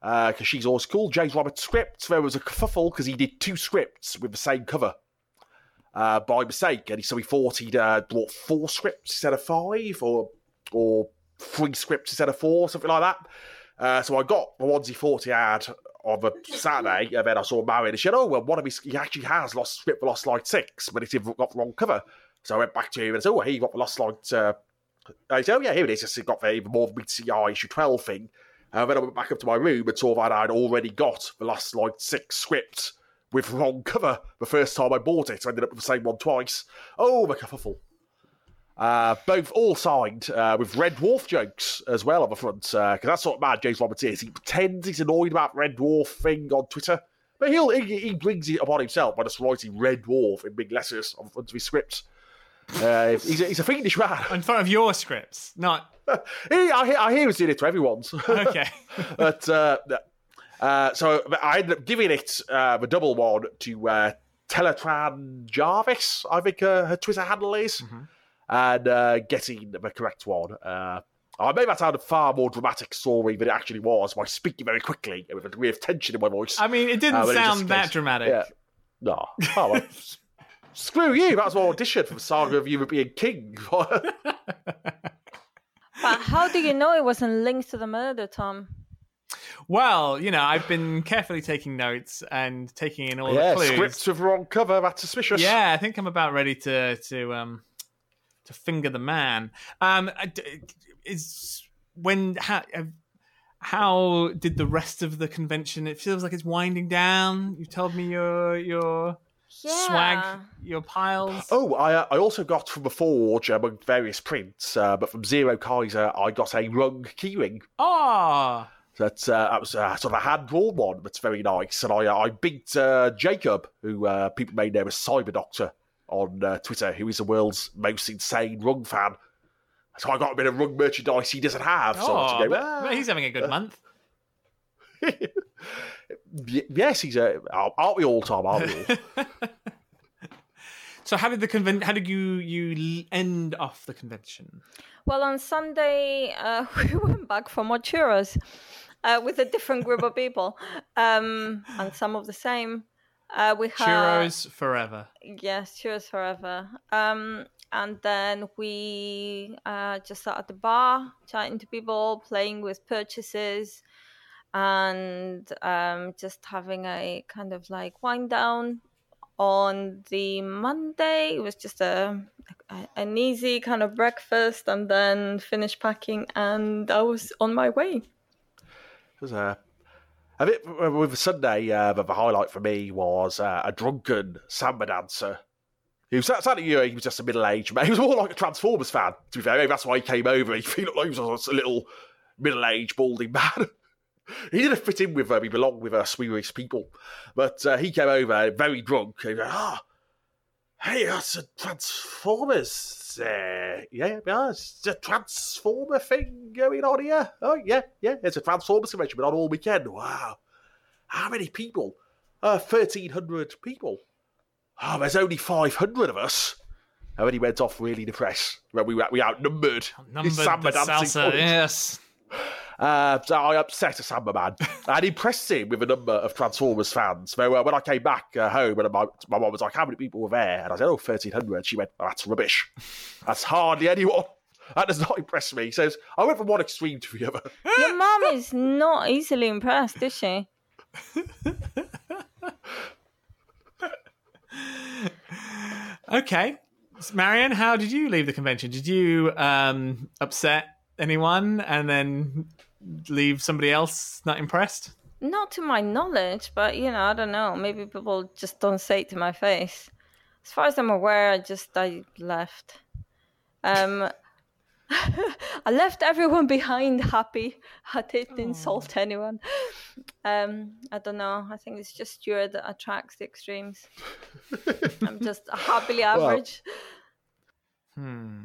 Uh because she's always cool. James Roberts scripts. There was a kerfuffle because he did two scripts with the same cover uh, by mistake, and he, so he thought he'd uh, brought four scripts instead of five, or or three scripts instead of four, something like that. Uh, so I got the ones he thought he had on a Saturday, and then I saw Marion and she said, "Oh well, one of his he actually has lost script for Lost Light Six, but it's got the wrong cover." So I went back to him and said, "Oh, you got the Lost Light." Uh, I said, "Oh yeah, here it is. It's got the even more BCI issue twelve thing." And then I went back up to my room and saw that I'd already got the Lost Light Six script with wrong cover the first time I bought it. I ended up with the same one twice. Oh, the kerfuffle. Uh, both all signed uh, with Red Dwarf jokes as well on the front, because that's what mad James Roberts is. He pretends he's annoyed about Red Dwarf thing on Twitter, but he'll he, he brings it upon himself by just writing Red Dwarf in big letters on the front of his scripts. Uh, he's, a, he's a fiendish man. In front of your scripts, not *laughs* he, I, hear- I hear he's doing it to everyone's. *laughs* okay. but uh, uh, so I ended up giving it uh, the double one to uh, Teletran Jarvis, I think uh, her Twitter handle is, and uh, getting the correct one. Uh, I made that sound a far more dramatic story than it actually was by speaking very quickly and with a degree of tension in my voice. I mean, it didn't Uh, but it sound that goes- dramatic. Yeah. No. Oh, well. *laughs* Screw you. That was my audition for the Saga of European King. *laughs* But how do you know it wasn't linked to the murder, Tom? Well, you know, I've been carefully taking notes and taking in all yeah, the clues. scripts with wrong cover. That's suspicious. Yeah, I think I'm about ready to to um to finger the man. Um, is when how how did the rest of the convention? It feels like it's winding down. You told me your your Yeah. swag, your piles. Oh, I, uh, I also got from the Forge, among various prints, uh, but from Zero Kaiser, I got a rung keyring. Ah, That, uh, that was uh, sort of a hand drawn one, that's very nice. And I, uh, I beat uh, Jacob, who uh, people may know as Cyber Doctor on uh, Twitter, who is the world's most insane rung fan. So I got a bit of rung merchandise he doesn't have. So oh, had to go, but- "Ah." but he's having a good month. *laughs* Yes, he's a. Aren't we all, Tom? Aren't we all? *laughs* So how did the conven- How did you you end off the convention? Well, on Sunday, uh, *laughs* we went back for more churros uh, with a different group of people, um, and some of the same. Uh, we had Churros forever. yes, churros forever. Um, and then we uh, just sat at the bar, chatting to people, playing with purchases, and um, just having a kind of like wind down on the Monday. It was just a, a an easy kind of breakfast, and then finished packing, and I was on my way. It was a. A bit with Sunday, uh, the highlight for me was uh, a drunken samba dancer. He was sadly, he was just a middle-aged man. *laughs* He was more like a Transformers fan. To be fair, maybe that's why he came over. *laughs* He looked like he was a little middle-aged balding *laughs* man. he didn't fit in with them. He belonged with us. His people. But uh, he came over very drunk. He went, ah, hey, that's a Transformers. Uh, yeah, yeah, it's a Transformer thing going on here. Oh, yeah, yeah, it's a transformer convention, but on all weekend. Wow. How many people? Uh, 1,300 people. Oh, there's only 500 of us. And then he went off really depressed. When we, we outnumbered. Numbered the salsa, yes. Uh, so I upset a Samba man and impressed him with a number of Transformers fans. So uh, when I came back uh, home, and my, my mum was like, How many people were there? And I said, Oh, 1,300. She went, oh, That's rubbish. That's hardly anyone. That does not impress me. He says, I went from one extreme to the other. *laughs* Your mum is not easily impressed, is she? okay. Marion, how did you leave the convention? Did you um, upset anyone and then leave somebody else not impressed? Not to my knowledge, but you know, I don't know. Maybe people just don't say it to my face. As far as I'm aware, I just I left. Um, *laughs* I left everyone behind happy. I didn't Aww. insult anyone. Um, I don't know. I think it's just Stuart that attracts the extremes. *laughs* I'm just happily average. Well, hmm.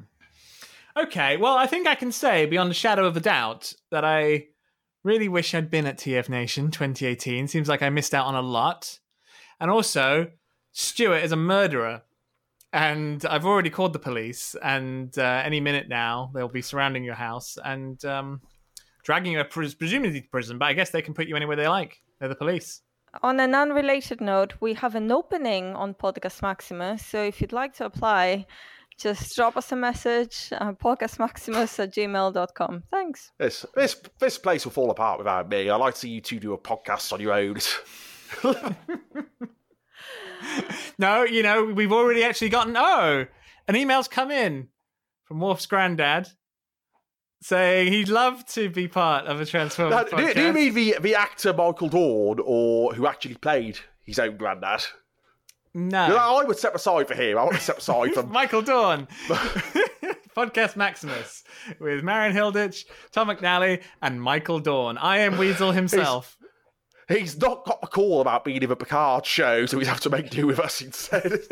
Okay, well, I think I can say beyond a shadow of a doubt that I really wish I'd been at TF Nation 2018. Seems like I missed out on a lot. And also, Stuart is a murderer. And I've already called the police, and uh, any minute now they'll be surrounding your house and um, dragging you, presumably to prison. But I guess they can put you anywhere they like. They're the police. On an unrelated note, we have an opening on Podcast Maximus. So if you'd like to apply, just drop us a message uh, podcastmaximus at gmail.com thanks this this this place will fall apart without me i like to see you two do a podcast on your own *laughs* no you know we've already actually gotten oh an email's come in from Worf's granddad saying he'd love to be part of a Transformers now, podcast. Do, do you mean the, the actor Michael Dorn or who actually played his own granddad? No. I would step aside for him. I want to step aside from *laughs* Michael Dorn. *laughs* Podcast Maximus with Marion Hilditch, Tom McNally, and Michael Dorn. I am Weasel himself. He's, he's not got a call about being in a Picard show, so he'd have to make do with us instead. *laughs*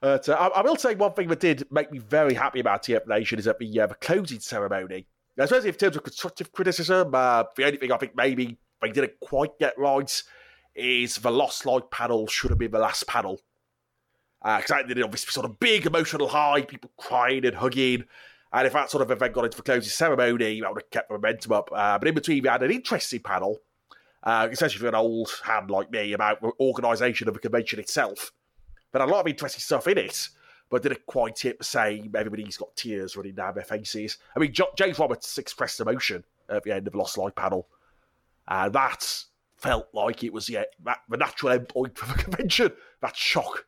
But uh, I, I, will say one thing that did make me very happy about TF Nation is that the, uh, the closing ceremony. Especially in terms of constructive criticism, uh, the only thing I think maybe they didn't quite get right is the Lost Light panel should have been the last panel. Because uh, did obviously sort of big emotional high, people crying and hugging. And if that sort of event got into the closing ceremony, that would have kept the momentum up. Uh, but in between, we had an interesting panel, uh, especially for an old hand like me, about the organisation of the convention itself. But a lot of interesting stuff in it, but didn't quite hit the same. Everybody's got tears running down their faces. I mean, James Roberts expressed emotion at the end of the Lost Light panel. And that's felt like it was yeah, the natural endpoint for the *laughs* convention. That shock.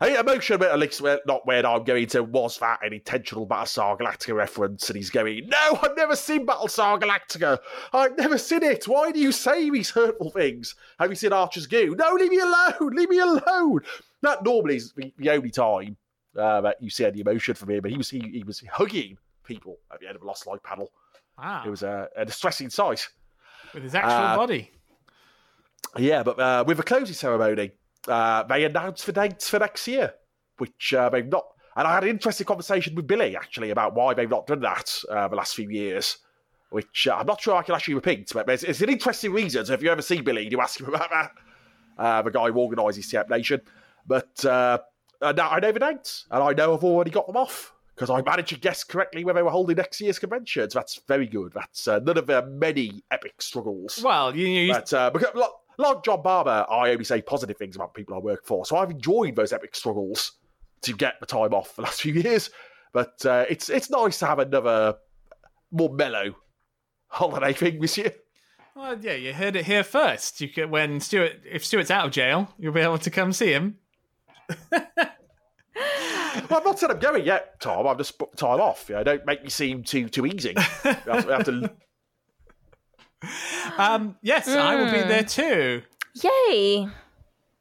I think emotion, at least not when I'm going to, was that an intentional Battlestar Galactica reference? And he's going, No, I've never seen Battlestar Galactica. I've never seen it. Why do you say these hurtful things? Have you seen Archer's Goo? No, leave me alone. Leave me alone. That normally is the, the only time uh, that you see any emotion from him. But he was he, he was hugging people at the end of a Lost Light panel. Wow. It was a, a distressing sight with his actual uh, body. Yeah, but uh, with the closing ceremony, uh, they announced the dates for next year, which uh, they've not. And I had an interesting conversation with Billy actually about why they've not done that uh, the last few years, which uh, I'm not sure I can actually repeat. But it's, it's, an interesting reason. So if you ever see Billy, you ask him about that. the guy who organises TF Nation. But now I know the dates, and I know I've already got them off because I managed to guess correctly where they were holding next year's conventions. That's very good. That's uh, none of their many epic struggles. Well, you, you but, uh, because, like, like John Barber, I only say positive things about people I work for, so I've enjoyed those epic struggles to get the time off the last few years. But uh, it's it's nice to have another more mellow holiday thing this year. Well, yeah, you heard it here first. You could, when Stuart, if Stuart's out of jail, you'll be able to come see him. *laughs* Well, I've not said I'm going yet, Tom. I've just booked time off. You know, don't make me seem too too easy. I have to- have to- Um, yes, I will be there too. Yay!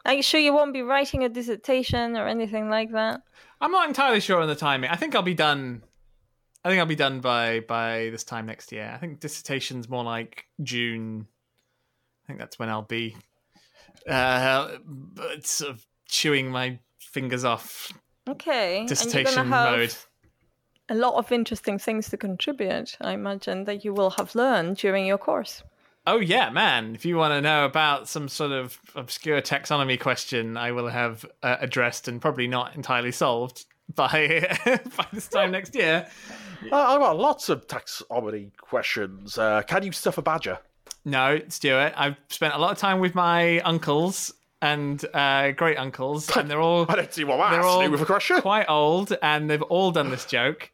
Are you sure you won't be writing a dissertation or anything like that? I'm not entirely sure on the timing. I think I'll be done. I think I'll be done by by this time next year. I think dissertation's more like June. I think that's when I'll be uh, sort of chewing my fingers off Okay. and you're dissertation gonna have mode. a lot of interesting things to contribute. I imagine that you will have learned during your course. Oh yeah, man! If you want to know about some sort of obscure taxonomy question, I will have uh, addressed and probably not entirely solved *laughs* by by this time *laughs* next year. I- I've got lots of taxonomy questions. Uh, can you stuff a badger? No, Stuart. I've spent a lot of time with my uncles and uh, great uncles, and they're all I don't see what they're all with a question. quite old, and they've all done this joke.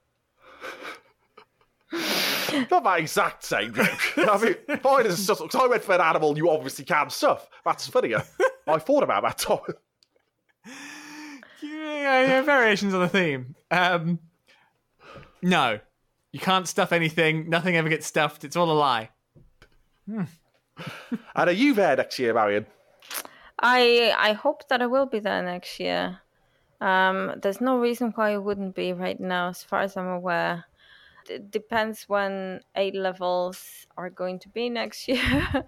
Not that exact same joke. I mean, *laughs* mine is just because I went for an animal you obviously can stuff. That's funnier. I thought about that, Tom. Yeah, yeah, variations on the theme. Um, no, you can't stuff anything. Nothing ever gets stuffed. It's all a lie. And are you there next year, Marion? I I hope that I will be there next year. Um, there's no reason why I wouldn't be right now, as far as I'm aware. It depends when A levels are going to be next year. *laughs* uh,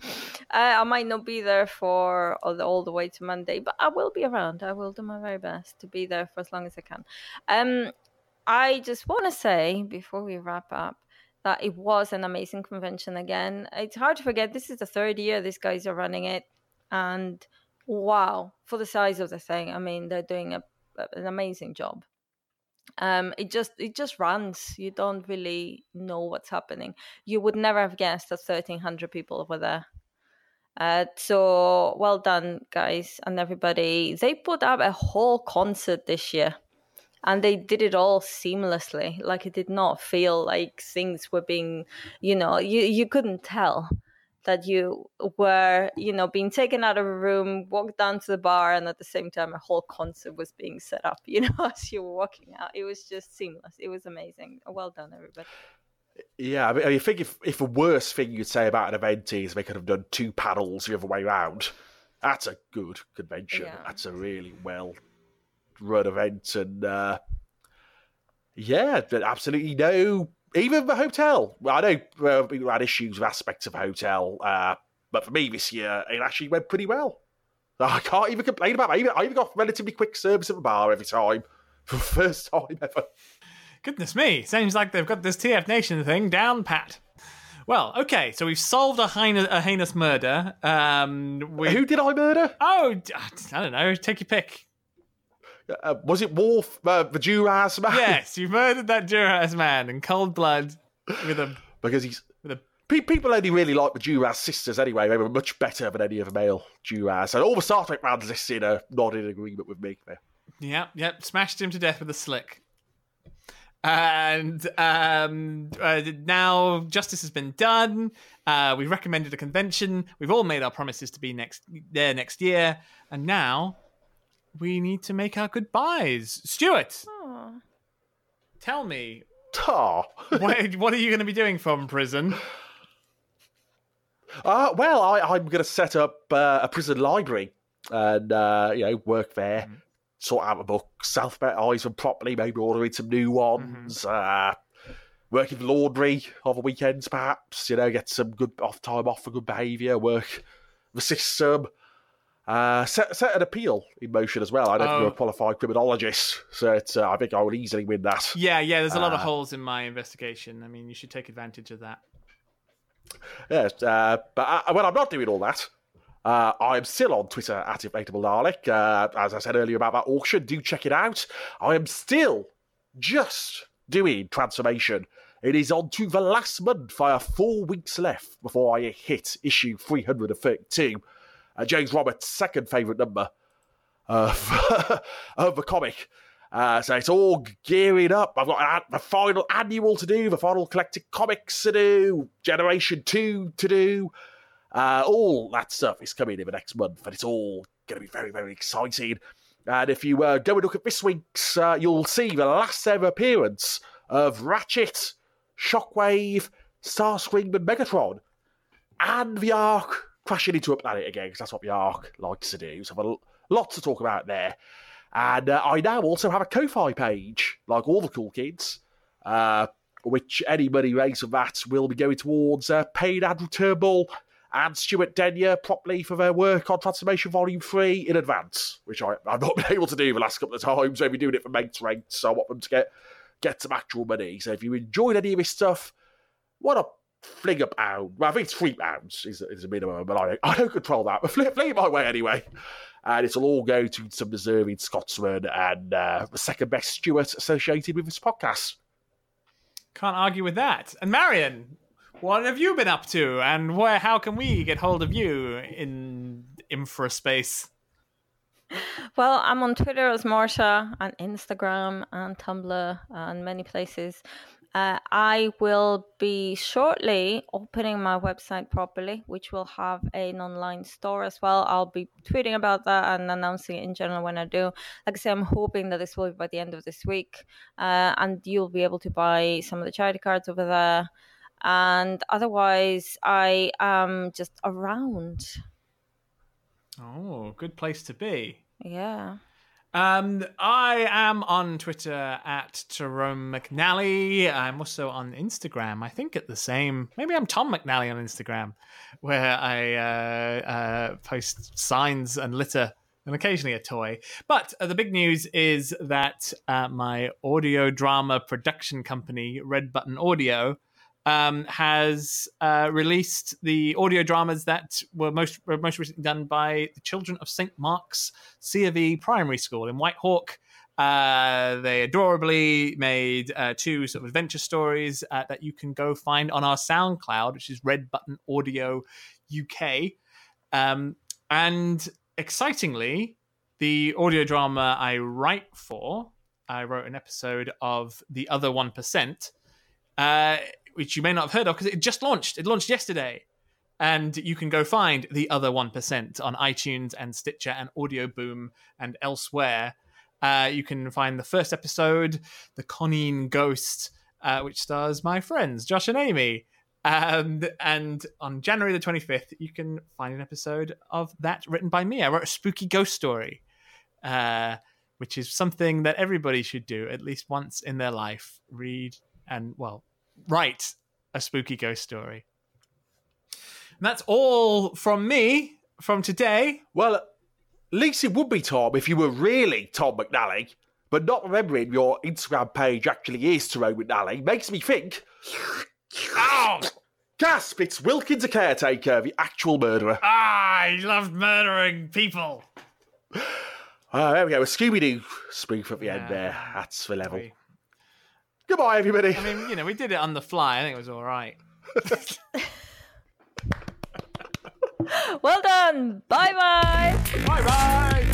I might not be there for all the, all the way to Monday, but I will be around. I will do my very best to be there for as long as I can. Um, I just want to say before we wrap up that it was an amazing convention again. It's hard to forget this is the third year these guys are running it, and wow, for the size of the thing, I mean they're doing a, an amazing job. Um, it just it just runs. You don't really know what's happening. You would never have guessed that thirteen hundred people were there. Uh, so well done, guys, and everybody. They put up a whole concert this year and they did it all seamlessly like it did not feel like things were being you know you you couldn't tell that you were you know being taken out of a room walked down to the bar and at the same time a whole concert was being set up *laughs* you know as you were walking out it was just seamless it was amazing well done everybody Yeah, I mean, I think if, if the worst thing you'd say about an event is they could have done two paddles the other way round, that's a good convention. Yeah. That's a really well run event. And uh, yeah, absolutely no. Even the hotel. Well, I know uh, people had issues with aspects of the hotel, uh, but for me this year, it actually went pretty well. I can't even complain about even, I even got relatively quick service at the bar every time. *laughs* For the first time ever. Goodness me, seems like they've got this TF Nation thing down pat. Well, okay, so we've solved a heinous, a heinous murder. Um, we, Who did I murder? Oh, I don't know. Take your pick. Uh, was it Worf, uh, the Duras man? Yes, *laughs* you murdered that Duras man in cold blood with a because he's with a. pe- people only really like the Duras sisters anyway. They were much better than any of the male Duras. And all the Star Trek fans listening are not in agreement with me. there. Yep, yep. Smashed him to death with a slick. And um, uh, now justice has been done. Uh, we recommended a convention. We've all made our promises to be next there next year, and now we need to make our goodbyes. Stuart, tell me Tar. *laughs* what, what are you going to be doing from prison? Uh, well, I, I'm going to set up uh, a prison library and uh, you know work there, Mm-hmm. sort out the books, alphabetize them properly, maybe ordering some new ones. Mm-hmm. Uh, work in the laundry on the weekends, perhaps. You know, get some good off time off for good behaviour. Work the system. Uh, set, set an appeal in motion as well. I don't think Oh. I'm a qualified criminologist, so it's, uh, I think I will easily win that. Yeah, yeah. There's a lot of Uh, holes in my investigation. I mean, you should take advantage of that. Yes, uh, but uh, when I'm not doing all that, uh, I'm still on Twitter at Inflatable Dalek. Uh, as I said earlier about that auction, do check it out. I am still just doing Transformation. It is on to the last month. I have four weeks left before I hit issue 332. Uh, James Roberts' second favourite number of, *laughs* of the comic. Uh, so it's all gearing up. I've got the final annual to do, the final collected comics to do, Generation 2 to do. Uh, all that stuff is coming in the next month, and it's all going to be very, very exciting. And if you uh, go and look at this week's, uh, you'll see the last ever appearance of Ratchet, Shockwave, Starscream, and Megatron, and the Ark crashing into a planet again, because that's what the likes to do. So, a lot to talk about there. And uh, I now also have a Ko-Fi page, like all the cool kids, uh, which any money raised from that will be going towards uh, paying Andrew Turnbull and Stuart Denyer properly for their work on Transformation Volume 3 in advance, which I, I've not *laughs* been able to do the last couple of times. I've been doing it for mates rates, so I want them to get, get some actual money. So if you enjoyed any of this stuff, what a fling a pound. Well, I think it's three pounds is, is a minimum, but I, I don't control that. But fling, fling it my way anyway. And it'll all go to some deserving Scotsman and uh, the second best Stuart associated with this podcast. Can't argue with that. And Marion, what have you been up to, and where? How can we get hold of you in infraspace? Well, I'm on Twitter as Marsha, and Instagram, and Tumblr, and many places. Uh, I will be shortly opening my website properly, which will have an online store as well. I'll be tweeting about that and announcing it in general when I do. Like I say, I'm hoping that this will be by the end of this week, uh, and you'll be able to buy some of the charity cards over there. And otherwise, I am just around. Oh, good place to be. Yeah. Um, I am on Twitter at Tyrone McNally. I'm also on Instagram. I think at the same. Maybe I'm Tom McNally on Instagram, where I uh, uh, post signs and litter and occasionally a toy. But uh, the big news is that uh, my audio drama production company, Red Button Audio, um, has uh, released the audio dramas that were most were most recently done by the children of St. Mark's C of E Primary School in Whitehawk. Uh, they adorably made uh, two sort of adventure stories uh, that you can go find on our SoundCloud, which is Red Button Audio UK. Um, and excitingly, the audio drama I write for, I wrote an episode of The Other One Percent. Uh, which you may not have heard of because it just launched. It launched yesterday. And you can go find the other 1% on iTunes and Stitcher and Audio Boom and elsewhere. Uh, you can find the first episode, The Conine Ghost, uh, which stars my friends, Josh and Amy. Um, and on January the 25th, you can find an episode of that written by me. I wrote a spooky ghost story, uh, which is something that everybody should do at least once in their life. Read and, well, write a spooky ghost story. And that's all from me from today. Well, at least it would be Tom if you were really Tom McNally, but not remembering your Instagram page actually is Tyrone McNally makes me think. Ow! Gasp! It's Wilkins, a caretaker, the actual murderer. Ah, I love murdering people. Ah, there we go. A Scooby Doo spoof at the end there. That's the level. We- Goodbye, everybody. I mean, you know, we did it on the fly. I think it was all right. *laughs* Well done. Bye bye. Bye bye.